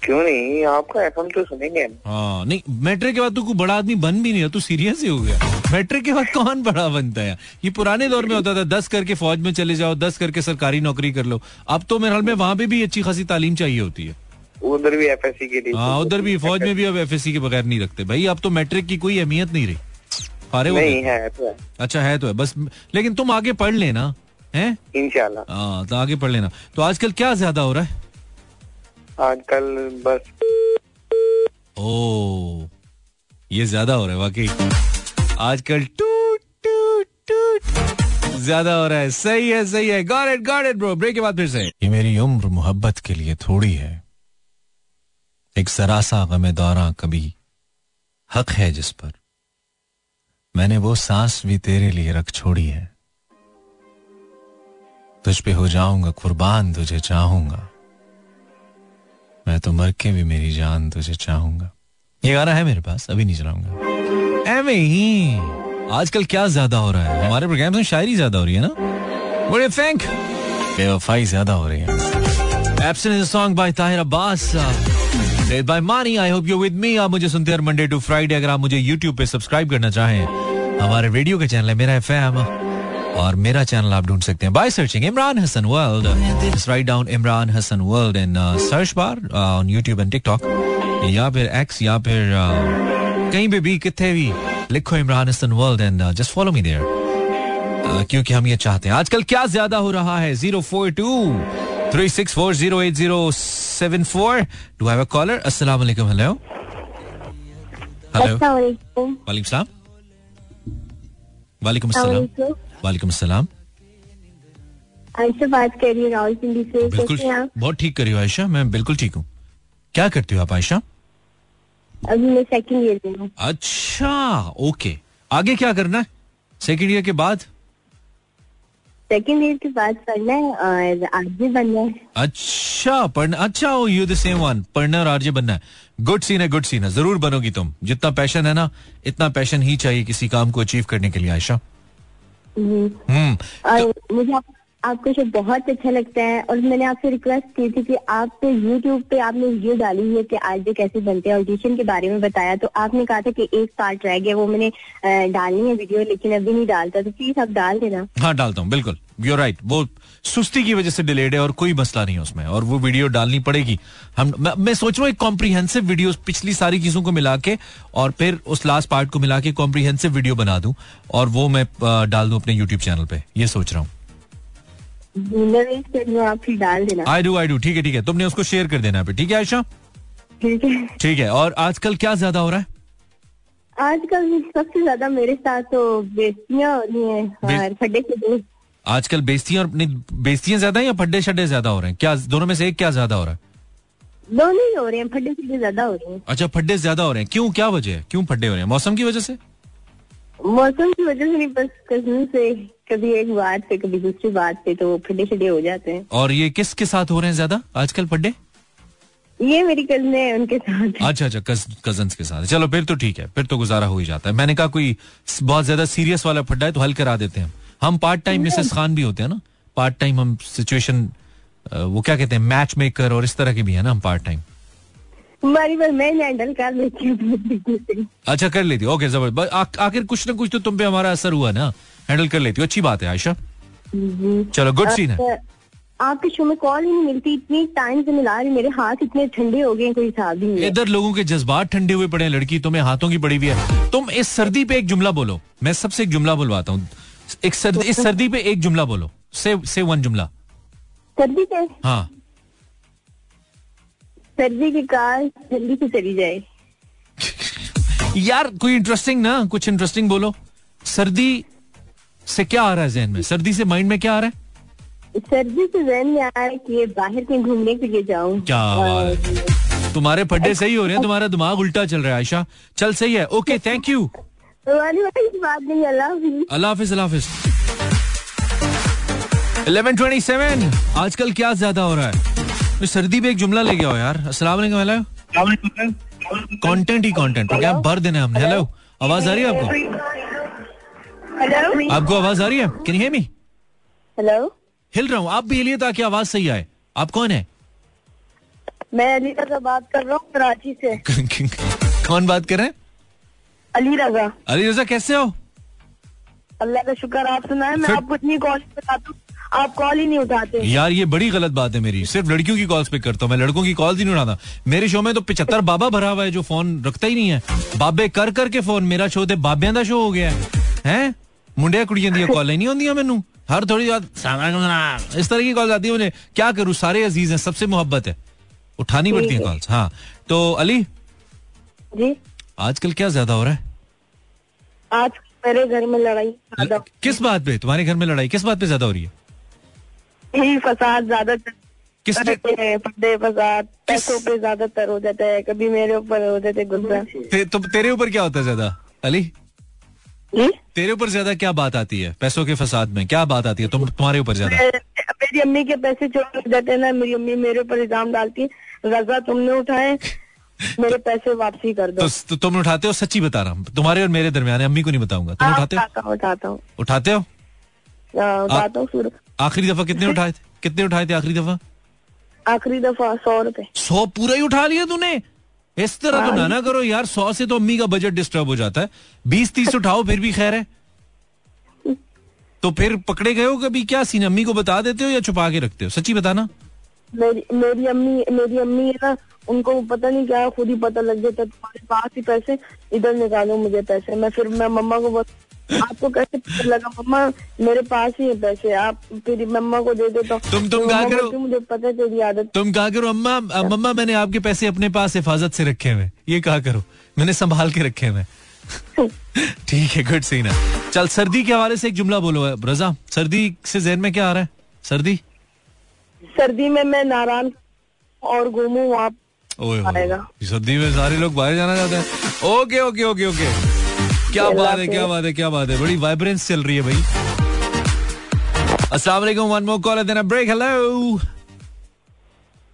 I: क्यों नहीं? आपका एफएम तो सुनेंगे।
A: हाँ नहीं मैट्रिक के बाद तो कोई बड़ा आदमी बन भी नहीं है तू सीरियस ही हो गया। मैट्रिक के बाद कौन बड़ा बनता है? ये पुराने दौर में होता था दस करके फौज में चले जाओ दस करके सरकारी नौकरी कर लो। अब तो मेरे हाल में वहाँ पे भी अच्छी खासी तालीम चाहिए होती है।
I: उधर भी एफएससी के लिए
A: हाँ उधर भी फौज में भी अब एफ़ एस सी के बगैर नहीं रखते। भाई अब तो मैट्रिक की कोई अहमियत नहीं रही। फारे
I: नहीं है तो है।
A: अच्छा है तो है। बस लेकिन तुम आगे पढ़ लेना है?
I: इंशाल्लाह।
A: हाँ तो आगे पढ़ लेना। तो आजकल क्या ज़्यादा हो रहा है?
I: आजकल बस।
A: ओ ये ज़्यादा हो रहा है वाकई। आजकल टूट टूट टूट ज़्यादा हो रहा है। सही है सही है। Got it got it bro break के बाद फिर से। ये मेरी उम्र मोहब्बत के लिए थोड़ी है। एक जरा सा गमे दौरा कभी हक है जिस पर। मैंने वो सांस भी तेरे लिए रख छोड़ी है। तुझ पे हो जाऊँगा कुर्बान, तुझे चाहूँगा। मैं तो मर के भी मेरी जान तुझे चाहूँगा। ये गाना है मेरे पास, अभी नहीं चलाऊँगा। एमे ही, आजकल क्या ज़्यादा हो रहा है? हमारे प्रोग्राम में शायरी ज़्यादा हो रही है ना? बड़े थैंक बेवफाई ज़्यादा हो रही है। Absent song by Tahir Abbas Monday to Friday अगर आप मुझे यूट्यूब पे सब्सक्राइब करना चाहें हमारे रेडियो का चैनल है मेरा एफएम और मेरा चैनल आप ढूंढ सकते हैं। By searching Imran Hasan world write down Imran Hasan world in search bar on YouTube and TikTok या फिर एक्स या फिर uh, कहीं पे भी कितने भी लिखो Imran Hasan world and just follow me there क्योंकि हम ये चाहते हैं। आजकल क्या ज़्यादा हो रहा है? Zero four two three six four zero eight zero seven four do have a caller अस्सलाम वालेकुम हेलो हेलो वालेकुम सलाम वालेकुम अस्सलाम वालेकुम अस्सलाम
J: आयशा बात कर रही हूँ राहुल पिंडी से।
A: बिल्कुल बहुत ठीक करी हो आयशा। मैं बिल्कुल ठीक हूँ। क्या करती हो आप आयशा?
J: अभी मैं सेकंड ईयर में हूँ।
A: अच्छा ओके आगे क्या करना है? सेकंड ईयर के बाद?
J: सेकंड ईयर के बाद पढ़ना है और आरजे बनना है।
A: अच्छा पढ़ना अच्छा हो यू द सेम वन पढ़ना और आरजे बनना है। गुड सीन है गुड सीन है। ज़रूर बनोगी तुम। जितना पैशन है ना इतना पैशन ही चाहिए किसी काम को अचीव करने के लिए आयशा।
J: हम्म।
A: हम्म।
J: मुझे आप-
K: आपको शो बहुत अच्छा लगता है और मैंने आपसे रिक्वेस्ट की थी कि आप पे यूट्यूब पे आपने वीडियो डाली है कि आलजे कैसे बनते हैं। ऑडिशन के बारे में बताया तो आपने कहा था कि एक पार्ट रह गया वो मैंने डालनी है वीडियो लेकिन अभी नहीं डालता। तो प्लीज़ आप डाल देना।
A: हाँ डालता हूँ बिल्कुल। यू राइट वो सुस्ती की वजह से डिलेड है और कोई मसला नहीं है उसमें और वो वीडियो डालनी पड़ेगी। हम मैं, मैं सोच रहा हूँ एक कॉम्प्रीहेंसिव वीडियो पिछली सारी चीज़ों को मिला के और फिर उस लास्ट पार्ट को मिला के कॉम्प्रीहेंसिव वीडियो बना दूँ और वो मैं डाल दूँ अपने यूट्यूब चैनल पे। ये सोच रहा हूँ।
K: डाल देना
A: आई डू आई डू ठीक है ठीक है. तुमने उसको शेयर कर देना ठीक है आयशा?
K: ठीक है.
A: ठीक है. और आजकल क्या ज़्यादा हो रहा है?
K: आजकल सबसे ज़्यादा मेरे साथ तो बेस्तियाँ हो रही हैं फड्डे
A: आजकल बेइज्जतियाँ और बेइज्जतियाँ ज़्यादा या फड्डे शड्डे ज़्यादा हो रहे हैं? क्या दोनों में से एक क्या ज़्यादा हो रहा है?
K: दोनों ही हो रहे हैं फड्डे सीधे ज़्यादा हो रहे हैं।
A: अच्छा फड्डे ज़्यादा हो रहे हैं. क्यों क्या वजह है? क्यों फड्डे हो रहे हैं? मौसम की वजह से?
K: मौसम की वजह से नहीं बस कज़न से। कभी एक बात पे कभी दूसरी बात पे तो फड्डे शड्डे हो जाते हैं।
A: और ये किसके साथ हो रहे हैं ज़्यादा? आजकल फड्डे
K: ये मेरी कज़न है उनके साथ।
A: अच्छा अच्छा कज, कज़न के साथ। चलो फिर तो ठीक है फिर तो गुजारा हो ही जाता है। मैंने कहा कोई बहुत ज़्यादा सीरियस वाला फड्डा है तो हल करा देते हैं। हम पार्ट टाइम मिसेस खान भी होते हैं ना। पार्ट टाइम हम सिचुएशन वो क्या कहते हैं मैच मेकर और इस तरह के भी है ना हम पार्ट टाइम
K: हमारी मैं हैंडल कर लेती हूँ।
A: अच्छा कर लेती हो। ओके ज़बरदस्त आखिर कुछ ना कुछ तो तुम पे हमारा असर हुआ ना। हैंडल कर लेती हो। अच्छी बात है आयशा। चलो गुड सीन है।
K: आपके शो में कॉल ही नहीं मिलती इतनी टाइम से मिला रही मेरे हाथ इतने ठंडे हो गए कोई हिसाब ही नहीं है।
A: इधर लोगों के जज्बात ठंडे हुए पड़े हैं लड़की तुम्हें हाथों की पड़ी हुई है। तुम इस सर्दी पे एक जुमला बोलो। मैं सबसे एक जुमला बुलवाता हूँ। एक सर्दी इस सर्दी पे एक जुमला बोलो। से से वन जुमला।
K: सर्दी के
A: हाँ।
K: सर्दी की कार जल्दी से चली जाए। *laughs*
A: यार कोई इंटरेस्टिंग ना? कुछ इंटरेस्टिंग बोलो। सर्दी से क्या आ रहा है जहन में? सर्दी से माइंड में क्या आ रहा है?
K: सर्दी से जहन में आया कि बाहर कहीं घूमने के लिए जाऊँ।
A: क्या है। तुम्हारे फड्डे सही हो रहे हैं तुम्हारा दिमाग उल्टा चल रहा है आयशा। चल सही है। ओके थैंक यू
K: वाली वाली बात नहीं अल्लाह हाफिज़।
A: अल्लाह हाफिज अल्लाह हाफिज। 1127 आजकल क्या ज़्यादा हो रहा है? तो सर्दी पे एक जुमला ले गया हो यार हेलो कंटेंट ही कंटेंट क्या भर देना है हमने। हेलो आवाज़ आ रही है आपको?
K: हेलो
A: आपको आवाज़ आ रही है? कैन यू मी
K: हेलो
A: हिल रहा हूँ। आप भी हिलिए ताकि आवाज़ सही आए। आप कौन है?
K: मैं अली रजा बात कर रहा हूँ कराची से।
A: कौन बात कर रहे हैं?
K: अली रजा
A: अली रजा कैसे हो?
K: अल्लाह का शुक्र आप सुनाए। मैं आपको इतनी कॉल बताता हूँ। आप कॉल ही नहीं उठाते।
A: यार ये बड़ी गलत बात है मेरी। सिर्फ़ लड़कियों की कॉल्स पे करता हूँ। मैं लड़कों की कॉल ही नहीं उठाता। मेरे शो में तो पिछहत्तर बाबा भरा हुआ है जो फ़ोन रखता ही नहीं है। बाबे कर करके फ़ोन मेरा शो थे बाबियाँ ਦਾ शो हो गया है। हैं? मुंडिया कुड़ियां ਦੀਆਂ ਕਾਲਾਂ ਹੀ ਨਹੀਂ ਹੁੰਦੀਆਂ ਮੈਨੂੰ हर थोड़ी बात इस तरह की कॉल आती है मुझे क्या करूँ सारे अजीज हैं सबसे मोहब्बत है उठानी पड़ती है कॉल्स हाँ तो अली
K: जी
A: आजकल क्या ज्यादा हो रहा है
K: आज मेरे घर में लड़ाई ज्यादा
A: किस बात पे तुम्हारे घर में लड़ाई किस बात पे ज्यादा हो रही है
K: यही फसाद ज्यादातर
A: किस
K: रहते हैं फड्डे फसाद पैसों पे ज्यादातर हो जाता है कभी मेरे ऊपर हो जाते गुस्सा
A: ते, तो तेरे ऊपर क्या होता है ज्यादा अली
K: जी?
A: तेरे ऊपर ज़्यादा क्या बात आती है? पैसों के फसाद में क्या बात आती है? तुम तुम्हारे ऊपर ज़्यादा।
K: मेरी अम्मी के पैसे चोरी जाते हैं ना मेरी अम्मी मेरे ऊपर इल्ज़ाम डालती है रजा तुमने उठाए *laughs* मेरे पैसे वापसी कर दो।
A: तो, तो तुम उठाते हो? सच्ची बता रहा हूँ। तुम्हारे और मेरे दरमियान अम्मी को नहीं बताऊँगा। तुम
K: हाँ,
A: उठाते हो?
K: उठाता हूँ उठाते हो।
A: हाँ,
K: उठाता हूँ
A: आखिरी दफ़ा कितने उठाए थे? कितने उठाए थे आखिरी दफ़ा?
K: आखिरी दफ़ा सौ रुपए।
A: सौ पूरा ही उठा लिया तूने? इस तरह तो। ना ना करो यार सौ से तो अम्मी का बजट डिस्टर्ब हो जाता है। बीस तीस उठाओ फिर भी खैर है। तो फिर पकड़े गए हो कभी? क्या सीन अम्मी को बता देते हो या छुपा के रखते हो? सच्ची बताना।
K: मेरी मेरी अम्मी मेरी अम्मी है ना उनको पता नहीं क्या खुद ही पता लग जाता तुम्हारे पास ही पैसे इधर निकालो मुझे पैसे। मैं फिर मैं मम्मा को बोल आपको कैसे पता लगा मम्मा मेरे पास ही है पैसे आप फिर मम्मा को दे देता हूँ
A: तुम- तुम
K: तो मम्मा
A: करो?
K: मुझे पता तेरी आदत
A: तुम कहा करो अम्मा मम्मा मैंने आपके पैसे अपने पास हिफाजत से रखे हुए ये कहा करो? मैंने संभाल के रखे हुए *laughs* ठीक है गुड सीन है। चल सर्दी के हवाले से एक जुमला बोलो है, रजा। सर्दी से जहन में क्या आ रहा है? सर्दी?
K: सर्दी में मैं नारायण और घूमू आप
A: ओए सर्दी में सारे लोग बाहर जाना चाहते हैं। Okay okay okay okay. क्या बात है क्या बात है क्या बात है। बड़ी वाइब्रेंस चल रही है भाई। अस्सलाम वालेकुम one more call then break hello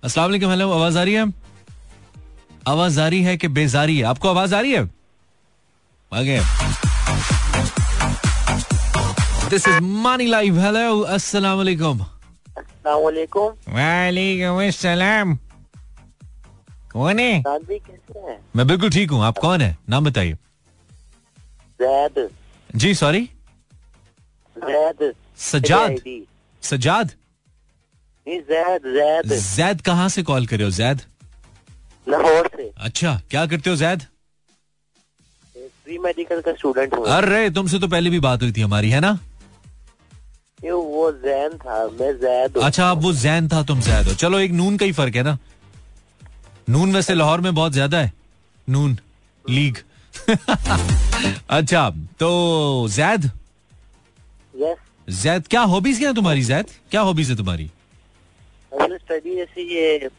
A: अस्सलाम वालेकुम हेलो आवाज़ आ रही है? आवाज़ आ रही है कि बेजारी है? आपको आवाज़ आ रही है? आगे। This is money live hello अस्सलाम वालेकुम।
I: वालेकुम।
A: वालेकुम अस्सलाम। कौन है?
I: हैं?
A: मैं बिल्कुल ठीक हूँ आप कौन है? नाम बताइए।
I: जैद
A: जी सॉरी
I: जैद
A: सजाद सजाद
I: जैद जैद
A: जैद कहाँ से कॉल करे हो जैद
I: लाहौर से।
A: अच्छा क्या करते हो जैद
I: प्री मेडिकल का स्टूडेंट हूँ।
A: अरे तुमसे तो पहले भी बात हुई थी हमारी है ना?
I: वो जैन था मैं जैद हूँ।
A: अच्छा अब वो जैन था तुम जैद हो। चलो एक नून का ही फ़र्क है ना। नून वैसे लाहौर में बहुत ज़्यादा है। नून लीग। *laughs* अच्छा तो जैद? जैद क्या हॉबीज क्या है तुम्हारी जैद? क्या हॉबीज है तुम्हारी?
I: स्टडी जैसे ये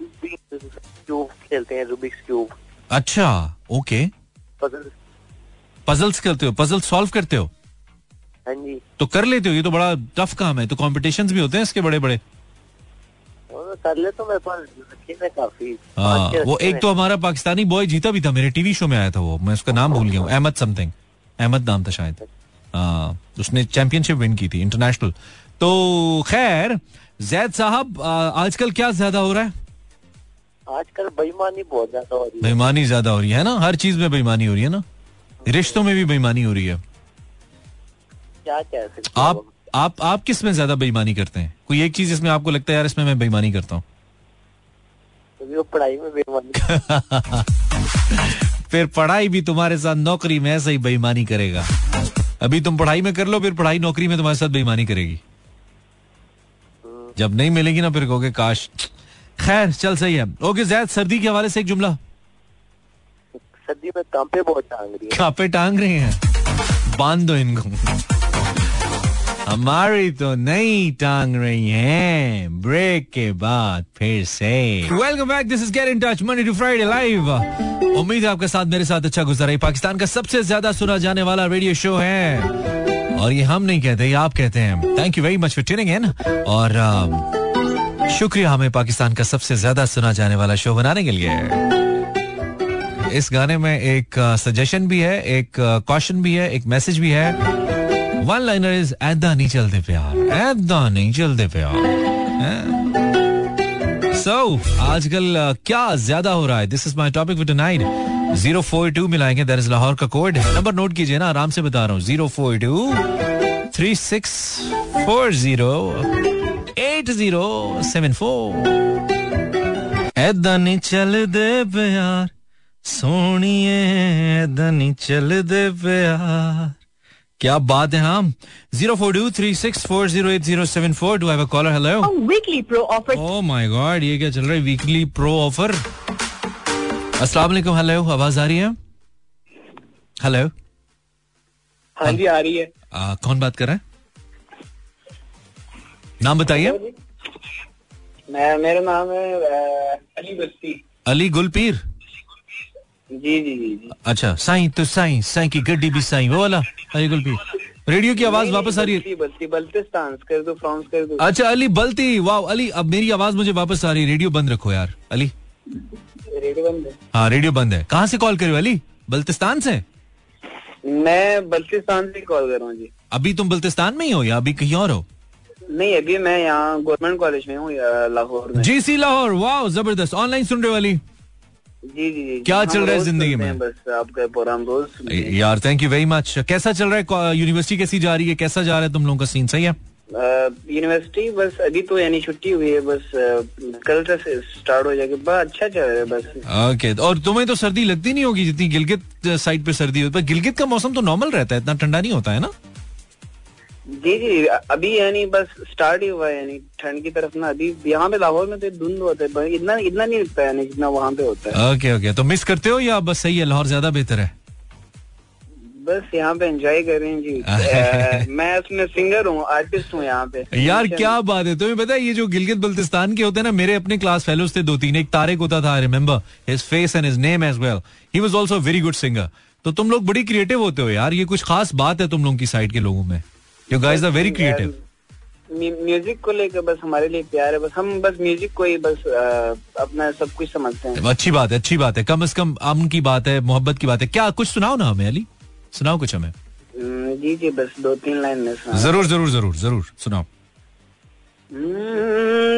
I: क्यूब खेलते हैं रूबिक्स क्यूब
A: अच्छा ओके
I: पजल
A: पजल्स करते हो पजल सॉल्व करते हो?
I: हाँ जी.
A: तो कर लेते हो ये तो बड़ा टफ काम है तो कॉम्पिटिशंस भी होते हैं इसके बड़े बड़े
I: कर ले तो मेरे पास काफ़ी।
A: हाँ
I: पाँच छह
A: वो एक तो हमारा पाकिस्तानी बॉय जीता भी था मेरे टीवी शो में आया था वो। मैं उसका नाम भूल गया हूँ अहमद समथिंग अहमद नाम था शायद। हाँ उसने चैंपियनशिप विन की थी इंटरनेशनल तो खैर जैद साहब आजकल क्या ज़्यादा हो रहा है?
I: आजकल बेईमानी बहुत ज़्यादा हो रही है।
A: बेईमानी ज़्यादा हो रही है ना? हर चीज़ में बेईमानी हो रही है ना? रिश्तों में भी बेईमानी हो रही है।
I: क्या कह सकते
A: आप आप आप किसमें ज़्यादा बेईमानी करते हैं? कोई एक चीज़ इसमें आपको लगता है यार इसमें मैं बेईमानी करता हूँ?
I: पढ़ाई में बेईमानी *laughs*
A: फिर पढ़ाई भी तुम्हारे साथ नौकरी में ऐसे ही बेईमानी करेगा। अभी तुम पढ़ाई में कर लो फिर पढ़ाई नौकरी में तुम्हारे साथ बेईमानी करेगी। जब नहीं मिलेगी ना फिर कहोगे काश। खैर चल सही है। ओके जैद सर्दी के हवाले से एक जुमला।
I: सर्दी में कांपे बहुत टांग रही है।
A: कापे टांग रहे हैं। बाँध दो इनको। हमारी तो नहीं टांग रही हैं। ब्रेक के बाद फिर से। Welcome back this is get in touch Monday to Friday live उम्मीद है आपके साथ मेरे साथ अच्छा गुजरा रही। पाकिस्तान का सबसे ज़्यादा सुना जाने वाला रेडियो शो है। और ये हम नहीं कहते ये आप कहते हैं। Thank you very much for tuning in और um, शुक्रिया हमें पाकिस्तान का सबसे ज़्यादा सुना जाने वाला शो बनाने के लिए। इस गाने में एक सजेशन भी है एक क्वेश्चन भी है एक मैसेज भी है। वन लाइनर इज़ ऐदा नहीं चलते प्यार, ऐदा नहीं चलते प्यार सो आजकल क्या ज़्यादा हो रहा है? This is my topic for tonight zero four two मिलाएँगे that is Lahore का कोड नंबर नोट कीजिए ना, आराम से बता रहा हूँ। Zero four two three six four zero eight zero seven four ऐदा नहीं चल दे प्यार, सोनिए, ऐदा नहीं चल दे प्यार। क्या बात है हम zero four two three six four zero eight zero seven four do have a caller hello
J: weekly pro offer
A: oh my god ये क्या चल रहा है? वीकली प्रो ऑफ़र अस्सलाम वालेकुम हेलो आवाज़ आ रही है? हेलो
I: हाँ जी आ रही है।
A: आ, कौन बात कर रहा है? नाम बताइए।
I: मैं मेरा नाम है अली बस्ती।
A: अली गुलपीर।
I: जी जी जी
A: अच्छा साई तो साई साई की गड्डी भी साई वो वाला अली गुलपीर रेडियो की आवाज़ वापस आ रही है।
I: बस्ती बस्ती बल्तिस्तान कर दो फ्रांस कर दो।
A: अच्छा अली बलती वाह अली अब मेरी आवाज़ मुझे वापस आ रही है रेडियो बंद रखो यार अली।
I: रेडियो बंद है।
A: हाँ रेडियो बंद है। कहाँ से कॉल कर रहे अली? बल्तिस्तान से?
I: मैं बल्तिस्तान से कॉल कर रहा हूँ जी।
A: अभी तुम बल्तिस्तान में ही हो या अभी कहीं और हो?
I: नहीं अभी मैं यहाँ गवर्नमेंट कॉलेज में हूँ लाहौर जी
A: सी लाहौर वाह ज़बरदस्त ऑनलाइन सुन रहे अली।
I: जी जी
A: क्या चल रहा है ज़िंदगी में?
I: बस आपका प्रोग्राम रोज
A: यार थैंक यू वेरी मच कैसा चल रहा है? यूनिवर्सिटी कैसी जा रही है? कैसा जा रहा है तुम लोगों का सीन सही है?
I: यूनिवर्सिटी बस अभी तो यानी छुट्टी हुई है बस कल से स्टार्ट हो जाएगी। बस अच्छा चल रहा है बस।
A: ओके और तुम्हें तो सर्दी लगती नहीं होगी जितनी गिलगित साइड पे सर्दी होती है गिलगित का मौसम तो नॉर्मल रहता है इतना ठंडा नहीं होता है ना?
I: जी जी अभी यानी बस स्टार्ट ही हुआ है यानी ठंड की तरफ़ ना अभी यहाँ पे लाहौर में तो धुंध होता है इतना इतना नहीं लगता है जितना वहाँ पे होता है।
A: ओके ओके तो मिस करते हो या बस सही है लाहौर ज़्यादा बेहतर है?
I: बस यहाँ पे एंजॉय कर रहे हैं जी। *laughs* अ, मैं उसमें सिंगर हूँ आर्टिस्ट हूँ यहाँ पे।
A: यार क्या बात है तुम्हें पता है ये जो गिलगित बल्तिस्तान के होते हैं ना मेरे अपने क्लास फेलोज थे दो तीन एक तारिक होता था remember his face and his name as well he was also very good singer तो तुम लोग बड़ी क्रिएटिव होते हो यार ये कुछ खास बात है तुम लोगों की साइड के लोगों में। You guys are very creative
I: music को लेकर बस हमारे लिए प्यार है बस हम बस म्यूज़िक को ही बस अ, अपना सब कुछ समझते हैं।
A: अच्छी बात है अच्छी बात है। कम से कम अमन की बात है मोहब्बत की बात है। क्या कुछ सुनाओ ना हमें अली? सुनाओ कुछ हमें।
I: जी जी बस दो तीन लाइन में सुना
A: ज़रूर ज़रूर ज़रूर ज़रूर सुनाओ।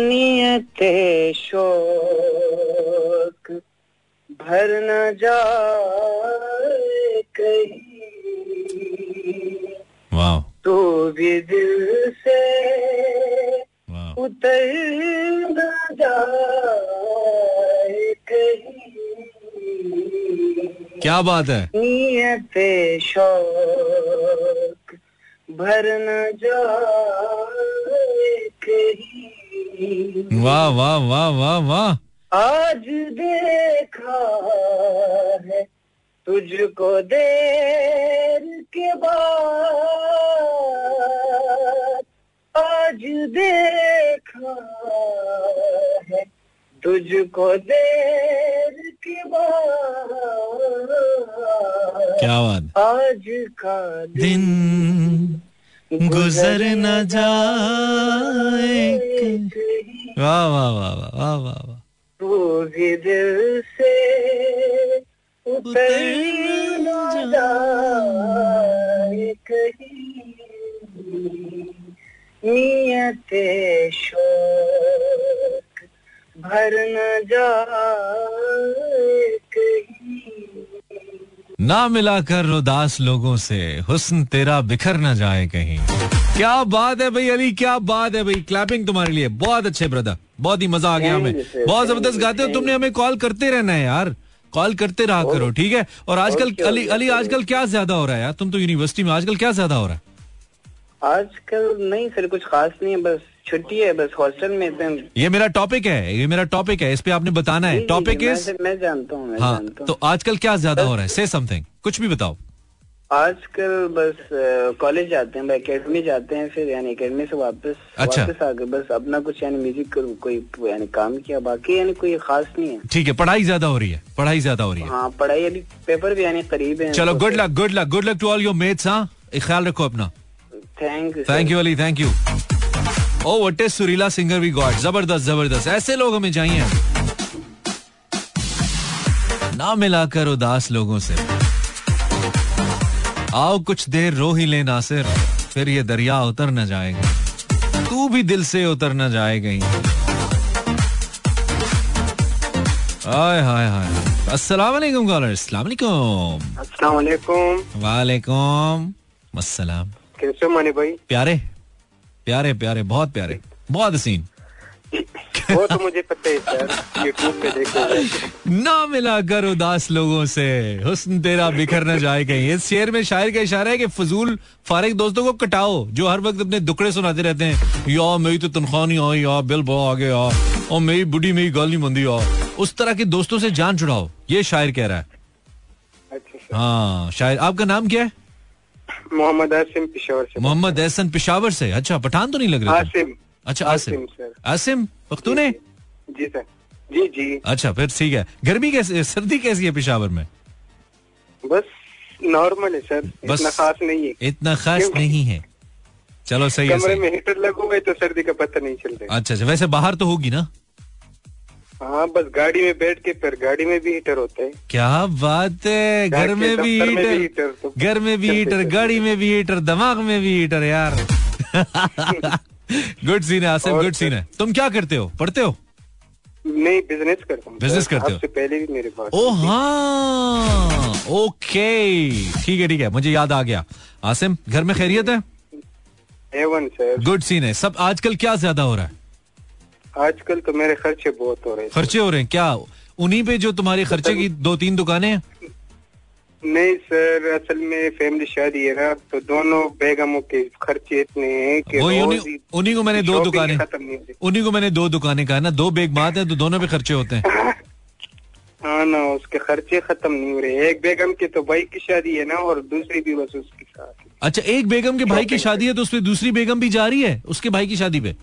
I: नियत शोक भर न जाए कहीं।
A: वाह
I: तो भी दिल से उतर न जाए कहीं।
A: क्या बात है?
I: नियत शौक भर न जाए कहीं।
A: वाह वाह वाह वाह वाह।
I: आज देखा है तुझको देर के बाद। देखा है। तुझको देर के
A: क्या बात?
I: आज का
A: दिन गुजर न जाए। वाह वाह वाह वाह वाह वाह वाह।
I: तू भी दिल से उतर न जाए। कहीं। नियत शोक भर न जाए कहीं
A: ना मिला कर उदास लोगों से हुस्न तेरा बिखर ना जाए कहीं। क्या बात है भाई अली क्या बात है भाई। क्लैपिंग तुम्हारे लिए। बहुत अच्छे ब्रदर बहुत ही मज़ा आ गया हमें. बहुत ज़बरदस्त गाते हो तुमने हमें। कॉल करते रहना है यार। कॉल करते रहा करो ठीक है? और आजकल अली अली आजकल क्या ज़्यादा हो रहा है यार? तुम तो यूनिवर्सिटी में आजकल क्या ज़्यादा हो रहा है?
I: आजकल नहीं सर कुछ खास नहीं है बस छुट्टी है बस हॉस्टल में थे
A: ये मेरा टॉपिक है ये मेरा टॉपिक है इस पे आपने बताना है। टॉपिक
I: जी, मैं-
A: इज़
I: मैं जानता हूँ
A: हाँ तो आजकल क्या ज़्यादा हो रहा है? से समथिंग कुछ भी बताओ।
I: आजकल बस कॉलेज जाते हैं एकेडमी जाते हैं फिर यानी एकेडमी से वापस
A: अच्छा।
I: वापस आ गए बस अपना कुछ यानी म्यूज़िक कर कोई यानी काम किया बाकी यानी कोई खास नहीं है।
A: ठीक है पढ़ाई ज़्यादा हो रही है पढ़ाई ज़्यादा हो रही है।
I: हाँ पढ़ाई अभी पेपर भी यानी करीब है।
A: चलो good luck good luck good luck to all your mates हाँ। ख्याल रखो अपना।
I: Thank you
A: thank you Ali thank you oh what is सुरीला सिंगर वी गॉड ज़बरदस्त ज़बरदस्त ऐसे लोग हमें चाहिए। ना मिलाकर उदास लोगों से। आओ कुछ देर रो ही ले नासिर फिर ये दरिया उतर न जाएगा। तू भी दिल से उतर न जाए कहीं हाय हाय हाय। अस्सलाम वालेकुम कॉलर। अस्सलाम वालेकुम।
L: अस्सलाम वालेकुम।
A: वालेकुम। अस्सलाम।
L: कैसे मानी भाई?
A: प्यारे प्यारे प्यारे बहुत प्यारे बहुत हसीन।
L: वो तो मुझे पता है सर यूट्यूब पे देखो।
A: ना मिला कर उदास लोगों से। हुस्न तेरा बिखर न जाए कहीं। इस शेर में शायर का इशारा है कि फजूल फारिग दोस्तों को कटाओ जो हर वक्त अपने दुकड़े सुनाते रहते हैं। या मेरी तो तनख्वाह नहीं आई यार बिल बहुत आगे यार और मेरी बुढ़ी मेरी गाल नहीं मंदी यार उस तरह के दोस्तों से जान छुड़ाओ ये शायर कह रहा है।
L: अच्छा
A: हाँ शायर आपका नाम क्या है?
L: मोहम्मद आसिम पिशोर से।
A: मोहम्मद एहसन पिशावर से। अच्छा पठान तो नहीं लग रहा
L: आसिम।
A: अच्छा आसिम।
L: आसिम, सर।
A: आसिम पख्तूने
L: जी सर। जी जी।
A: अच्छा फिर ठीक है। गर्मी कैसी सर्दी कैसी है पिशावर में?
L: बस नॉर्मल है सर।
A: बस-
L: इतना खास नहीं है।
A: इतना खास नहीं है। चलो सही है
L: कमरे में हीटर लगा हुआ है तो सर्दी का पता नहीं चल रहा
A: अच्छा अच्छा वैसे बाहर तो होगी ना?
L: हाँ बस गाड़ी में बैठ के फिर गाड़ी में भी हीटर होता है।
A: क्या बात है घर
L: घर
A: में भी हीटर
L: तो
A: घर में भी हीटर गाड़ी में भी हीटर दिमाग में भी हीटर यार। *laughs* गुड सीन है आसिफ गुड सीन है। तुम क्या करते हो? पढ़ते हो?
L: नहीं बिज़नेस करता हूँ। सर।
A: करते हो?
L: आपसे पहले भी मेरे पास
A: ओ हाँ। ओके ठीक है ठीक है मुझे याद आ गया। आसिम घर में खैरियत है?
L: एवन सर
A: गुड सीन है। सब आजकल क्या ज़्यादा हो रहा है?
L: आजकल तो मेरे खर्चे बहुत हो रहे हैं।
A: खर्चे हो रहे हैं? क्या? उन्हीं पे जो तुम्हारे खर्चे की दो तीन दुकानें हैं?
L: नहीं सर असल में फैमिली शादी है ना तो दोनों बेगमों के खर्चे इतने हैं कि
A: उन्हीं उन्हीं को मैंने दो दुकानें उन्हीं को मैंने दो दुकानें कहा ना दो बेग मात है तो दोनों पे खर्चे होते हैं। *laughs*
L: हाँ ना उसके खर्चे खत्म नहीं हो रहे एक बेगम के तो भाई की शादी है ना और दूसरी भी बस उसके साथ
A: अच्छा एक बेगम के भाई की शादी है तो उस पे दूसरी बेगम भी जा रही है उसके भाई की शादी पे?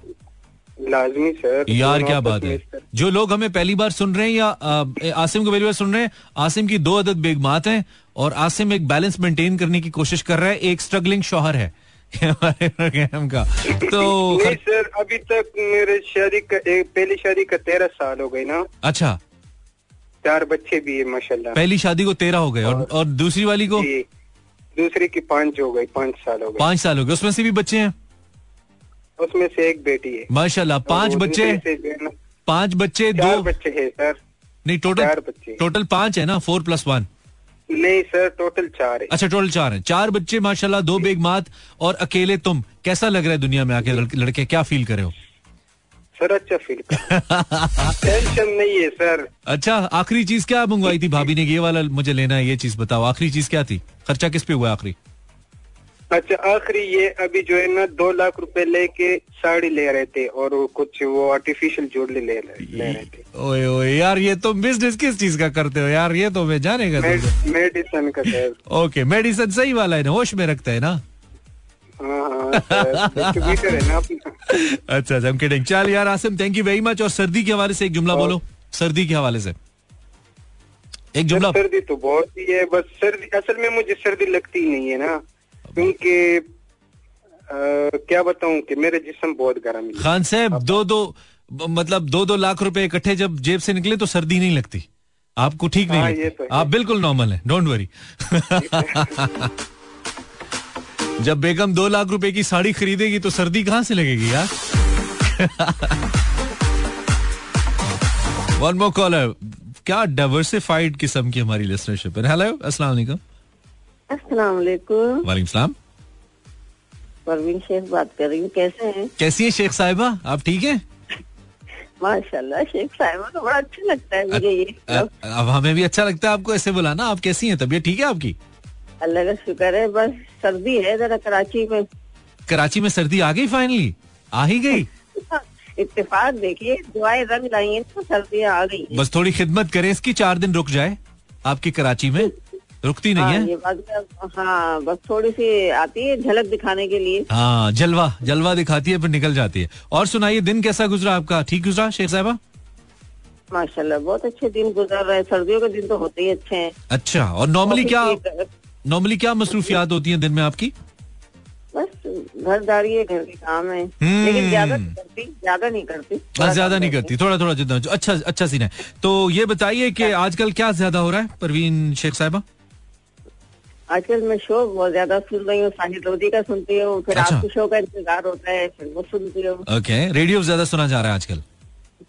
L: लाजमी सर।
A: यार क्या बात है। जो लोग हमें पहली बार सुन रहे हैं या आ, आसिम को पहली बार सुन रहे हैं आसिम की दो अदद बेगमात हैं और आसिम एक बैलेंस मेंटेन करने की कोशिश कर रहा है। एक स्ट्रगलिंग शोहर है। *laughs* हमारे प्रोग्राम का। तो
L: नहीं सर अभी तक मेरे शादी का पहली शादी का तेरह साल हो गए ना।
A: अच्छा।
L: चार बच्चे भी है माशाल्लाह।
A: पहली शादी को तेरह हो गए और, और दूसरी वाली को?
I: दूसरी की पाँच हो गई पाँच साल हो गए।
A: पाँच साल हो गए। उसमें से भी बच्चे हैं?
I: उसमें से एक बेटी है।
A: माशाल्लाह पाँच बच्चे? पाँच बच्चे दो
I: बच्चे हैं सर।
A: नहीं
I: चार
A: टोटल
I: बच्चे
A: टोटल पाँच है ना? फोर प्लस वन
I: नहीं सर टोटल चार है।
A: अच्छा टोटल चार है। चार बच्चे माशाल्लाह दो बेग मात और अकेले तुम। कैसा लग रहा है दुनिया में आके लड़के, लड़के क्या फील करे हो?
I: सर अच्छा फील टेंशन *laughs* नहीं है सर।
A: अच्छा आखिरी चीज़ क्या मंगवाई थी भाभी ने? ये वाला मुझे लेना है ये चीज़ बताओ। आखिरी चीज़ क्या थी? खर्चा किस पे हुआ आखिरी?
I: अच्छा आखिरी ये अभी जो है ना दो लाख रुपए लेके साड़ी ले रहे थे और कुछ वो आर्टिफिशियल ज्वेलरी ले ले रहे थे।
A: ओए ओए यार ये तुम बिज़नेस किस चीज़ का करते हो? यार ये तो मैं जानेगा तुमसे।
I: मेडिसन का
A: ओके मेडिसिन सही वाला है ना होश में रखता है ना?
I: हाँ हाँ
A: अच्छा अच्छा किडिंग चल यार Asim thank you very much और सर्दी के हवाले से एक जुमला बोलो। सर्दी के हवाले से। एक जुमला।
I: सर्दी तो बहुत ही है बस सर्दी असल में मुझे सर्दी लगती ही नहीं है ना। क्योंकि क्या बताऊँ कि मेरे जिस्म बहुत गर्म है।
A: खान साहब दो दो मतलब दो दो लाख रुपए इकट्ठे जब जेब से निकले तो सर्दी नहीं लगती। आपको ठीक नहीं
I: हाँ,
A: लगती।
I: तो
A: आप बिल्कुल नॉर्मल है डोंट वरी जब बेगम दो लाख रुपए की साड़ी खरीदेगी तो सर्दी कहाँ से लगेगी यार? वन मोर कॉलर क्या डाइवर्सिफाइड किस्म की हमारी लिसनरशिप है? हेलो अस्सलाम वालेकुम।
J: अस्सलाम वालेकुम
A: वालेकुम सलाम।
J: परवीन शेख बात कर रही हूँ कैसे हैं?
A: कैसी है शेख साहिबा? आप ठीक हैं?
J: माशाल्लाह शेख साहिबा तो बड़ा अच्छा लगता है मुझे ये
A: अब हमें भी अच्छा लगता है आपको ऐसे बुलाना। आप कैसी हैं? तबीयत ठीक है आपकी?
J: अल्लाह का शुक्र है बस सर्दी है जरा कराची में।
A: कराची में सर्दी आ गई फाइनली आ ही गई? *laughs*
J: इतफाक देखिए दुआएँ रंग लाई हैं तो सर्दियाँ आ गई।
A: बस थोड़ी खिदमत करें इसकी चार दिन रुक जाए आपकी कराची में। रुकती नहीं
J: हाँ,
A: है?
J: हाँ बस थोड़ी सी आती है झलक दिखाने के लिए।
A: हाँ जलवा जलवा दिखाती है फिर निकल जाती है। और सुनाइए दिन कैसा गुजरा आपका? ठीक गुजरा शेख साहबा?
J: माशाल्लाह बहुत अच्छे दिन गुजर रहे हैं। सर्दियों के दिन तो होते ही अच्छे हैं।
A: अच्छा और नॉर्मली क्या नॉर्मली क्या मसरूफियात होती है दिन में आपकी?
J: बस घरदारी है घर के काम है।
A: हम्म।
J: लेकिन ज़्यादा करती ज़्यादा नहीं करती।
A: हाँ, ज़्यादा नहीं करती थोड़ा थोड़ा जितना अच्छा अच्छा सीन है। तो ये बताइए कि आजकल क्या ज़्यादा हो रहा है? परवीन शेख साहिबा?
J: आजकल मैं शो बहुत ज़्यादा सुन रही हूँ साहिद लोधी का सुनती हूँ फिर
A: अच्छा।
J: आपके शो का इंतज़ार होता है फिर वो सुनती हूँ।
A: ओके रेडियो ज़्यादा सुना जा रहा है आजकल?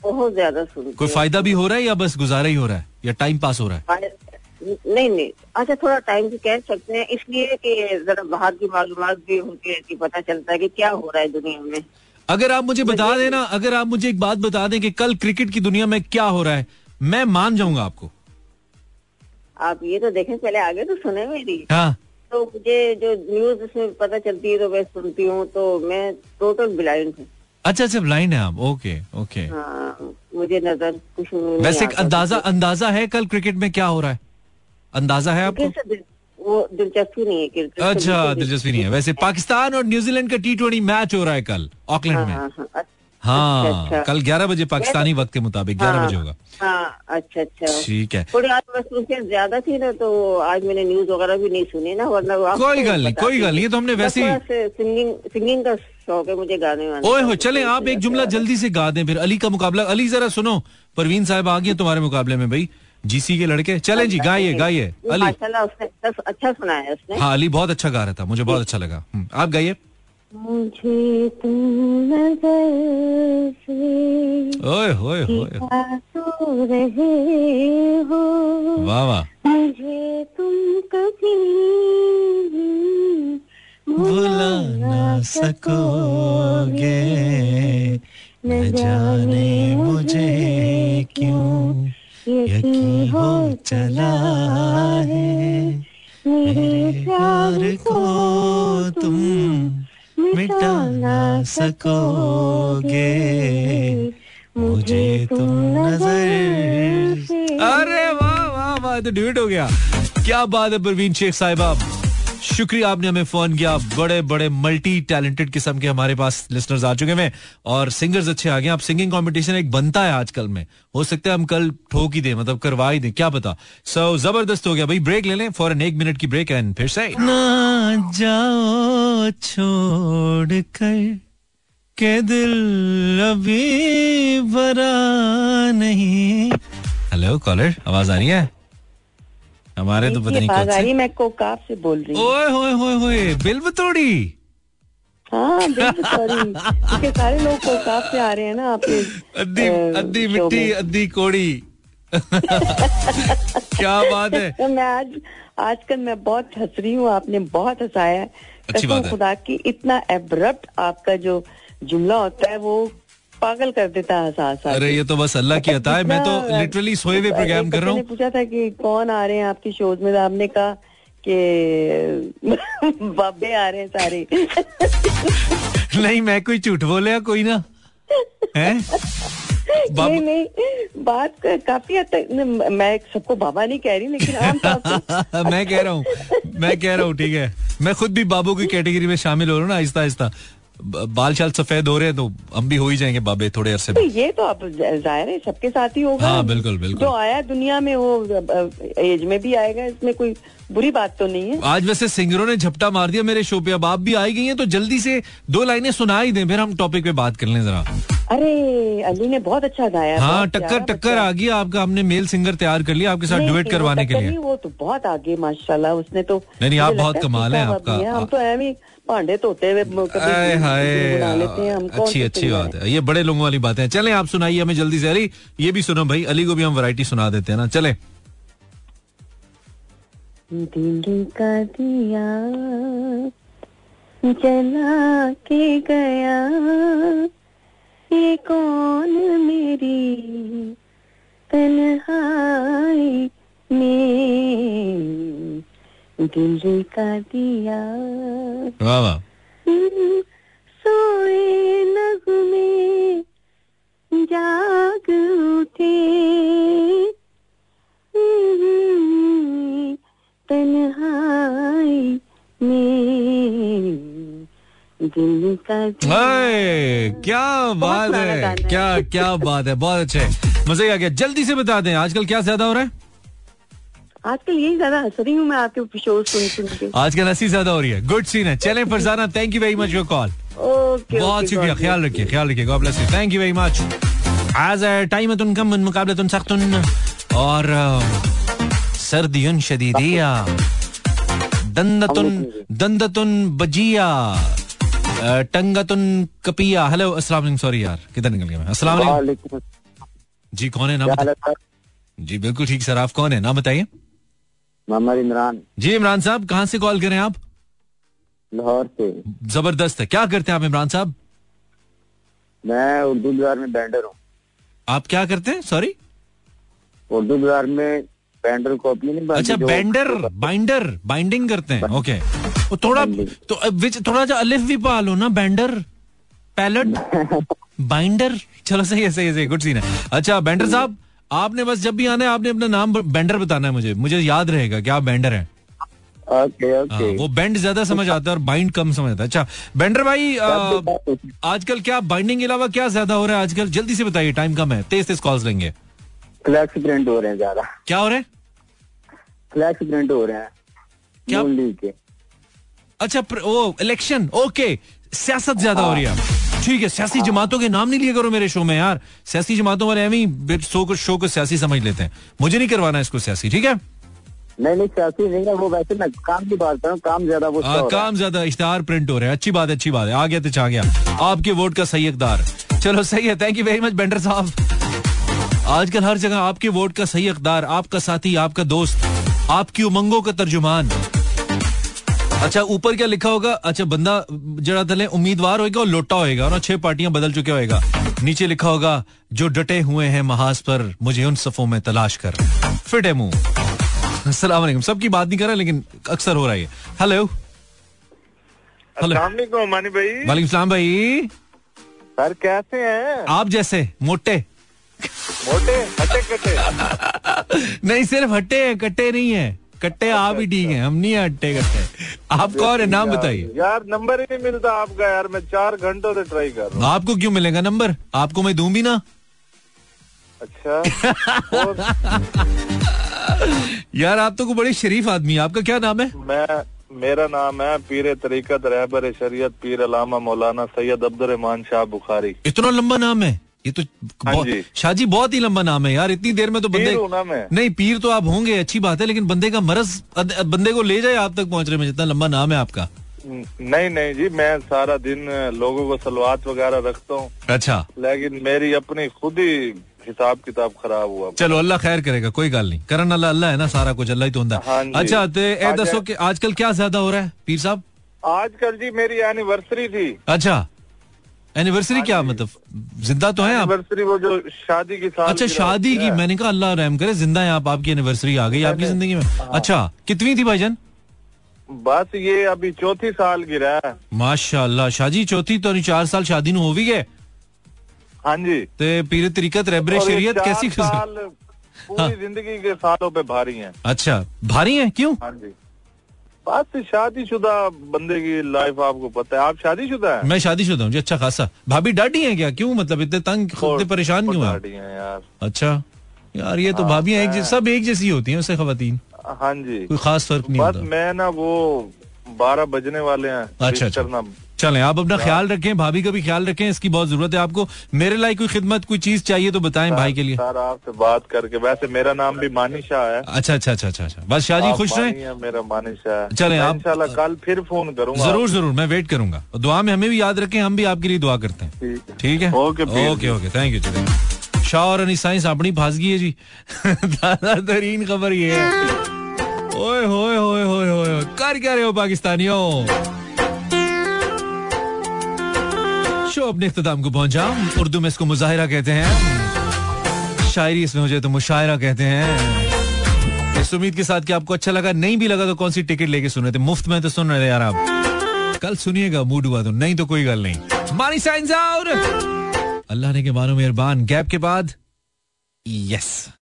J: बहुत ज़्यादा सुनती
A: कोई फ़ायदा भी हो रहा है या बस गुजारा ही हो रहा है या टाइम पास हो रहा है?
J: नहीं नहीं। अच्छा थोड़ा टाइम भी कह सकते हैं इसलिए कि जरा बाहर की मालूम भी होती है कि पता चलता है कि क्या हो रहा है दुनिया में।
A: अगर आप मुझे बता देना अगर आप मुझे एक बात बता दें कि कल क्रिकेट की दुनिया में क्या हो रहा है मैं मान जाऊँगा आपको।
J: आप ये तो देखें पहले आगे तो सुने मेरी
A: हाँ।
J: तो मुझे जो न्यूज़ उसमें पता चलती है तो मैं सुनती हूँ तो मैं टोटल ब्लाइंड हूँ।
A: अच्छा अच्छा ब्लाइंड है आप। ओके ओके
J: हाँ, मुझे नज़र कुछ नहीं
A: वैसे एक अंदाज़ा अंदाज़ा है कल क्रिकेट में क्या हो रहा है? अंदाज़ा है आपको?
J: वो दिलचस्पी नहीं है क्रिकेट
A: अच्छा दिलचस्पी नहीं है। वैसे पाकिस्तान और न्यूजीलैंड का टी ट्वेंटी मैच हो रहा है कल ऑकलैंड
J: हाँ,
A: में।
J: हाँ, अच्छा, अच्छा।
A: कल 11 बजे पाकिस्तानी वक्त के मुताबिक 11
J: हाँ,
A: बजे होगा।
J: हाँ अच्छा अच्छा।
A: ठीक है।
J: थोड़ी आज मसरूफियत ज़्यादा थी ना तो आज मैंने न्यूज़ वगैरह भी नहीं सुनी ना वरना
A: कोई गल नहीं, कोई गल नहीं, तो हमने वैसे ही-
J: सिंगिंग सिंगिंग का शौक है मुझे गाने
A: ओए हो चले आप एक जुमला जल्दी से गा दें फिर अली का मुकाबला अली जरा सुनो परवीन साहब आ गए तुम्हारे मुकाबले में भाई जीसी के लड़के चलें जी गाइए गाइए अली।
J: उसने अच्छा- अच्छा सुनाया है उसने।
A: हाँ अली बहुत अच्छा गा रहा था मुझे बहुत अच्छा लगा। हम्म, आप गाइए।
K: मुझे तुम नज़र
A: ओए होए होए
K: हो
A: वाह वाह
K: मुझे तुम कभी
A: भुला ना सकोगे, न जाने मुझे क्यों? यकीन हो चला है, मेरे प्यार को तुम मिटा ना सकोगे। मुझे तुम नज़र अरे वाह वाह वाह तो ड्यूट हो गया। क्या बात है परवीन शेख साहिबा शुक्रिया आपने हमें फ़ोन किया। बड़े बड़े मल्टी टैलेंटेड किस्म के हमारे पास लिसनर्स आ चुके हैं और सिंगर्स अच्छे आ गए आप सिंगिंग कंपटीशन एक बनता है आजकल में। हो सकता है हम कल ठोक ही दें मतलब करवा ही दें क्या पता। सो so, ज़बरदस्त हो गया। भाई ब्रेक ले लें फॉर एन एक मिनट की ब्रेक एंड फिर से। ना जाओ छोड़ कर के दिल अभी भरा नहीं। हेलो कॉलर आवाज़ आ रही है? हमारे तो पता नहीं कौन
M: आ रही
A: से
M: मैं कोकाप से बोल रही हूँ।
A: ओए होए होए होए बिल बतोड़ी।
M: हाँ बिल्कुल सॉरी क्योंकि सारे लोग कोकाप से आ रहे हैं ना आपके
A: अद्दी अद्दी मिट्टी अद्दी कोड़ी। क्या बात है।
M: तो मैं आज आजकल मैं बहुत हंस रही हूँ आपने बहुत हंसाया
A: अच्छी बात है।
M: खुदा की इतना एब्रप्ट आपका जो जुमला होता है वो पागल कर देता है हंसा हंसा
A: अरे ये तो बस अल्लाह की अता है। मैं तो लिटरली सोए हुए प्रोग्राम कर रहा हूँ।
M: पूछा था कि कौन आ रहे हैं आपकी शोज़ में तो आपने कहा कि *laughs* बाबे आ रहे हैं सारे। *laughs*
A: नहीं मैं कोई झूठ बोले कोई ना? है? *laughs*
M: नहीं नहीं बात काफ़ी हद तक मैं सबको बाबा नहीं कह रही लेकिन आम
A: मैं कह रहा हूँ मैं कह रहा हूँ ठीक है। मैं खुद भी बाबू की कैटेगरी में शामिल हो रहा हूँ ना आहिस्ता आहिस्ता बाल शाल सफ़ेद हो रहे हैं तो हम भी हो ही जाएँगे बाबे थोड़े अरसे
M: तो ये तो अब ज़ाहिर है सबके साथ ही होगा।
A: हाँ, बिल्कुल, बिल्कुल।
M: जो आया दुनिया में वो एज में भी आएगा इसमें कोई बुरी बात तो नहीं है।
A: आज वैसे सिंगरों ने झपटा मार दिया मेरे शो पे अब आप भी आई गई हैं तो जल्दी से दो लाइनें सुना ही दें फिर हम टॉपिक पे बात कर लें जरा।
M: अरे अली ने बहुत अच्छा गाया
A: हाँ टक्कर टक्कर आ गया आपका हमने मेल सिंगर तैयार कर लिया आपके साथ डुएट करवाने के लिए।
M: वो तो बहुत आगे माशाल्लाह उसने तो
A: नहीं, आप बहुत कमाल है आपका।
M: हम तो ही भांडे धोते हुए हैं
A: अच्छी अच्छी बात
M: है?
A: ये बड़े लोगों वाली बातें हैं। चलें आप सुनाइए हमें जल्दी से। अली ये भी सुनो भाई अली को भी हम वैरायटी सुना देते हैं ना। चले।
M: दिल का दिया जला के गया ये कौन मेरी तन्हाई में? दिल का दिया।
A: वाह वाह।
M: सोए नगमे जाग उठे। तन्हाई में दिल का
A: हाय, क्या बात है। क्या क्या बात है बहुत अच्छे। मज़े आ गया। जल्दी से बता दें आजकल क्या ज़्यादा हो रहा है?
M: आजकल यही ज़्यादा हंस रही हूँ मैं आपके शो सुन सुन के।
A: आजकल हँसी ज़्यादा हो रही है। गुड सीन है। चलें Farzana thank you very much your call
M: okay
A: बहुत शुक्रिया। ख्याल रखिए ख्याल रखिए। God bless you thank you very much आज टाइम कम मुकाबले सख्तुन और अ, सर्दियुन शदीदिया दंदतुन दंदतुन बजिया टंगतुन कपिया। हेलो अस्सलाम वालेकुम सॉरी यार किधर निकल गया मैं? अस्सलाम वालेकुम जी कौन है? नाम जी बिल्कुल ठीक सर। आप कौन है? नाम बताइए।
L: मोहम्मद इमरान।
A: जी इमरान साहब कहाँ से कॉल करें आप?
L: लाहौर से।
A: ज़बरदस्त है। क्या करते हैं आप इमरान साहब?
L: मैं उर्दू बाज़ार में बैंडर हूँ।
A: आप क्या करते हैं? सॉरी
L: उर्दू बाज़ार में बैंडर कॉपी नहीं
A: अच्छा बैंडर बाइंडर बाइंडिंग करते हैं। ओके वो थोड़ा तो विच थोड़ा सा अलिफ भी पा लो ना बैंडर? पैलेट? *laughs* बाइंडर? चलो सही है सही है सही गुड सीन है। अच्छा बैंडर साहब आपने बस जब भी आना है आपने अपना नाम बेंडर बताना है मुझे। मुझे याद रहेगा कि आप बेंडर हैं।
L: ओके
A: हाँ,
L: ओके
A: वो बेंड ज़्यादा समझ आता है और बाइंड कम समझ आता है। अच्छा बेंडर भाई आ, आजकल क्या बाइंडिंग के अलावा क्या ज़्यादा हो रहा है आजकल? जल्दी से बताइए टाइम कम है। तेज तेज कॉल्स लेंगे।
L: फ्लैक्स प्रिंट हो रहे हैं ज़्यादा।
A: क्या हो रहा है?
L: फ्लैक्स प्रिंट हो रहे हैं।
A: क्या? अच्छा वो इलेक्शन ओके सियासत ज़्यादा हो रही है। ठीक है सियासी जमातों के नाम नहीं लिया करो मेरे शो में यार। सियासी जमातों वाले एवं शो को शो को सियासी समझ लेते हैं। मुझे नहीं करवाना इसको सियासी ठीक है?
L: नहीं नहीं सियासी नहीं है वो वैसे मैं काम की बात कर रहा हूँ काम ज़्यादा वो
A: आ। काम ज़्यादा इश्तार प्रिंट हो रहे हैं। अच्छी बात है अच्छी बात है। आ गया तो चाह गया। आपके वोट का सही अकदार चलो सही है। थैंक यू वेरी मच बेंडर साहब। आजकल हर जगह आपके वोट का सही अकदार आपका साथी आपका दोस्त आपकी उमंगों का तर्जुमान। अच्छा ऊपर क्या लिखा होगा? अच्छा बंदा जरा तले उम्मीदवार होएगा और लोटा होएगा और छह पार्टियाँ बदल चुके होएगा। नीचे लिखा होगा जो डटे हुए हैं महाज पर मुझे उन सफों में तलाश कर। फिट है मुँह। सबकी बात नहीं कर रहा लेकिन अक्सर हो रहा है। हेलो। हेलो।
N: मानी भाई।
A: वालेकुम सलाम भाई।
N: सर कैसे हैं?
A: आप जैसे मोटे।
N: मोटे *laughs* हटे कटे
A: नहीं सिर्फ़ हट्टे हैं कट्टे नहीं है। कट्टे आप ही ठीक है हम नहीं हैं हट्टे कट्टे। *laughs* आप कौन है नाम बताइए।
N: यार नंबर ही नहीं मिलता आपका यार मैं चार घंटों से ट्राई कर रहा हूँ।
A: आपको क्यों मिलेगा नंबर? आपको मैं दूँ भी ना?
N: अच्छा। *laughs*
A: यार आप तो को बड़े शरीफ आदमी आपका क्या नाम है?
N: मैं मेरा नाम है पीर तरीकत रहबर शरीयत पीर अलामा मौलाना सैयद अब्दुल रहमान शाह बुखारी।
A: इतना लंबा नाम है। ये तो
N: हाँ।
A: शाहजी बहुत ही लंबा नाम है यार इतनी देर में तो बंदे नहीं पीर तो आप होंगे अच्छी बात है लेकिन बंदे का मरज बंदे को ले जाए आप तक पहुँचने में जितना लंबा नाम है आपका।
N: नहीं नहीं जी मैं सारा दिन लोगों को सलवात वगैरह रखता हूँ।
A: अच्छा।
N: लेकिन मेरी अपनी खुद ही हिसाब किताब खराब हुआ।
A: चलो अल्लाह खैर करेगा कोई गल नहीं। करन अल्लाह अल्लाह है ना सारा कुछ अल्लाह ही तो
N: हाँ
A: अच्छा ते दसो कि आजकल क्या ज़्यादा हो रहा है पीर साहब?
N: आजकल जी मेरी एनिवर्सरी थी।
A: अच्छा। एनिवर्सरी क्या मतलब? ज़िंदा तो है आप?
N: एनिवर्सरी वो जो शादी की साल
A: अच्छा शादी की। मैंने कहा अल्लाह रहम करे ज़िंदा है आप आपकी एनिवर्सरी आ गई आपकी ज़िंदगी में। अच्छा कितनी थी भाईजान?
N: बस ये अभी चौथी साल गिरा है।
A: माशाल्लाह शादी चौथी तो नहीं चार साल शादी नु हो भी गए।
N: हाँ जी।
A: ते पीर तरीकत
N: ये
A: शरीयत कैसी गुजरी?
N: साल पूरी ज़िंदगी के सालों पे भारी हैं।
A: अच्छा भारी है? क्यों?
N: हाँ जी। बात शादी शुदा बंदे की लाइफ आपको पता है। आप शादीशुदा है?
A: मैं शादीशुदा हूँ जी अच्छा खासा। भाभी डाडी है क्या? क्यों? मतलब इतने तंग इतने परेशान क्यों है
N: हैं यार।
A: अच्छा। यार ये तो
N: हाँ,
A: भाभी एक जैसी सब एक जैसी होती है उससे खातन
N: हाँ जी।
A: कोई खास फ़र्क नहीं
N: बस
A: होता।
N: मैं ना वो बारह बजने वाले हैं
A: अच्छा, अच्छा।
N: करना।
A: चलें आप अपना ख्याल रखें भाभी का भी ख्याल रखें इसकी बहुत ज़रूरत है आपको। मेरे लायक कोई खिदमत कोई चीज़ चाहिए तो बताएँ भाई के लिए।
N: सर आपसे बात करके वैसे मेरा नाम भी मानी शाह है।
A: अच्छा अच्छा अच्छा अच्छा अच्छा। बस शाहजी
N: आप
A: खुश रहें?
N: है, मेरा मानी शाह है।
A: चलें, आप-
N: इंशाल्लाह कल फिर फ़ोन करूँगा
A: ज़रूर ज़रूर मैं वेट करूँगा। दुआ में हमें भी याद रखें हम भी आपके लिए दुआ करते हैं।
N: ठीक है।
A: Okay, okay okay thank you जी शाह और अनी साइंस अपनी फासगी है जी। *laughs* ताज़ा तरीन खबर ये है। ओए होए होए होए होए। कर क्या रहे हो पाकिस्तानियों? शो अपने इख्तिताम को पहुँचा उर्दू में इसको मुजाहिरा कहते हैं। शायरी इसमें हो जाए तो मुशायरा कहते हैं। इस उम्मीद के साथ कि आपको अच्छा लगा, नहीं भी लगा तो कौन सी टिकट लेके सुन रहे थे? मुफ़्त में तो सुन रहे थे यार आप। कल सुनिएगा, मूड हुआ तो नहीं तो कोई गल नहीं। मानी साइंस और अल्लाह ने के मानो मेहरबान। गैप के बाद यस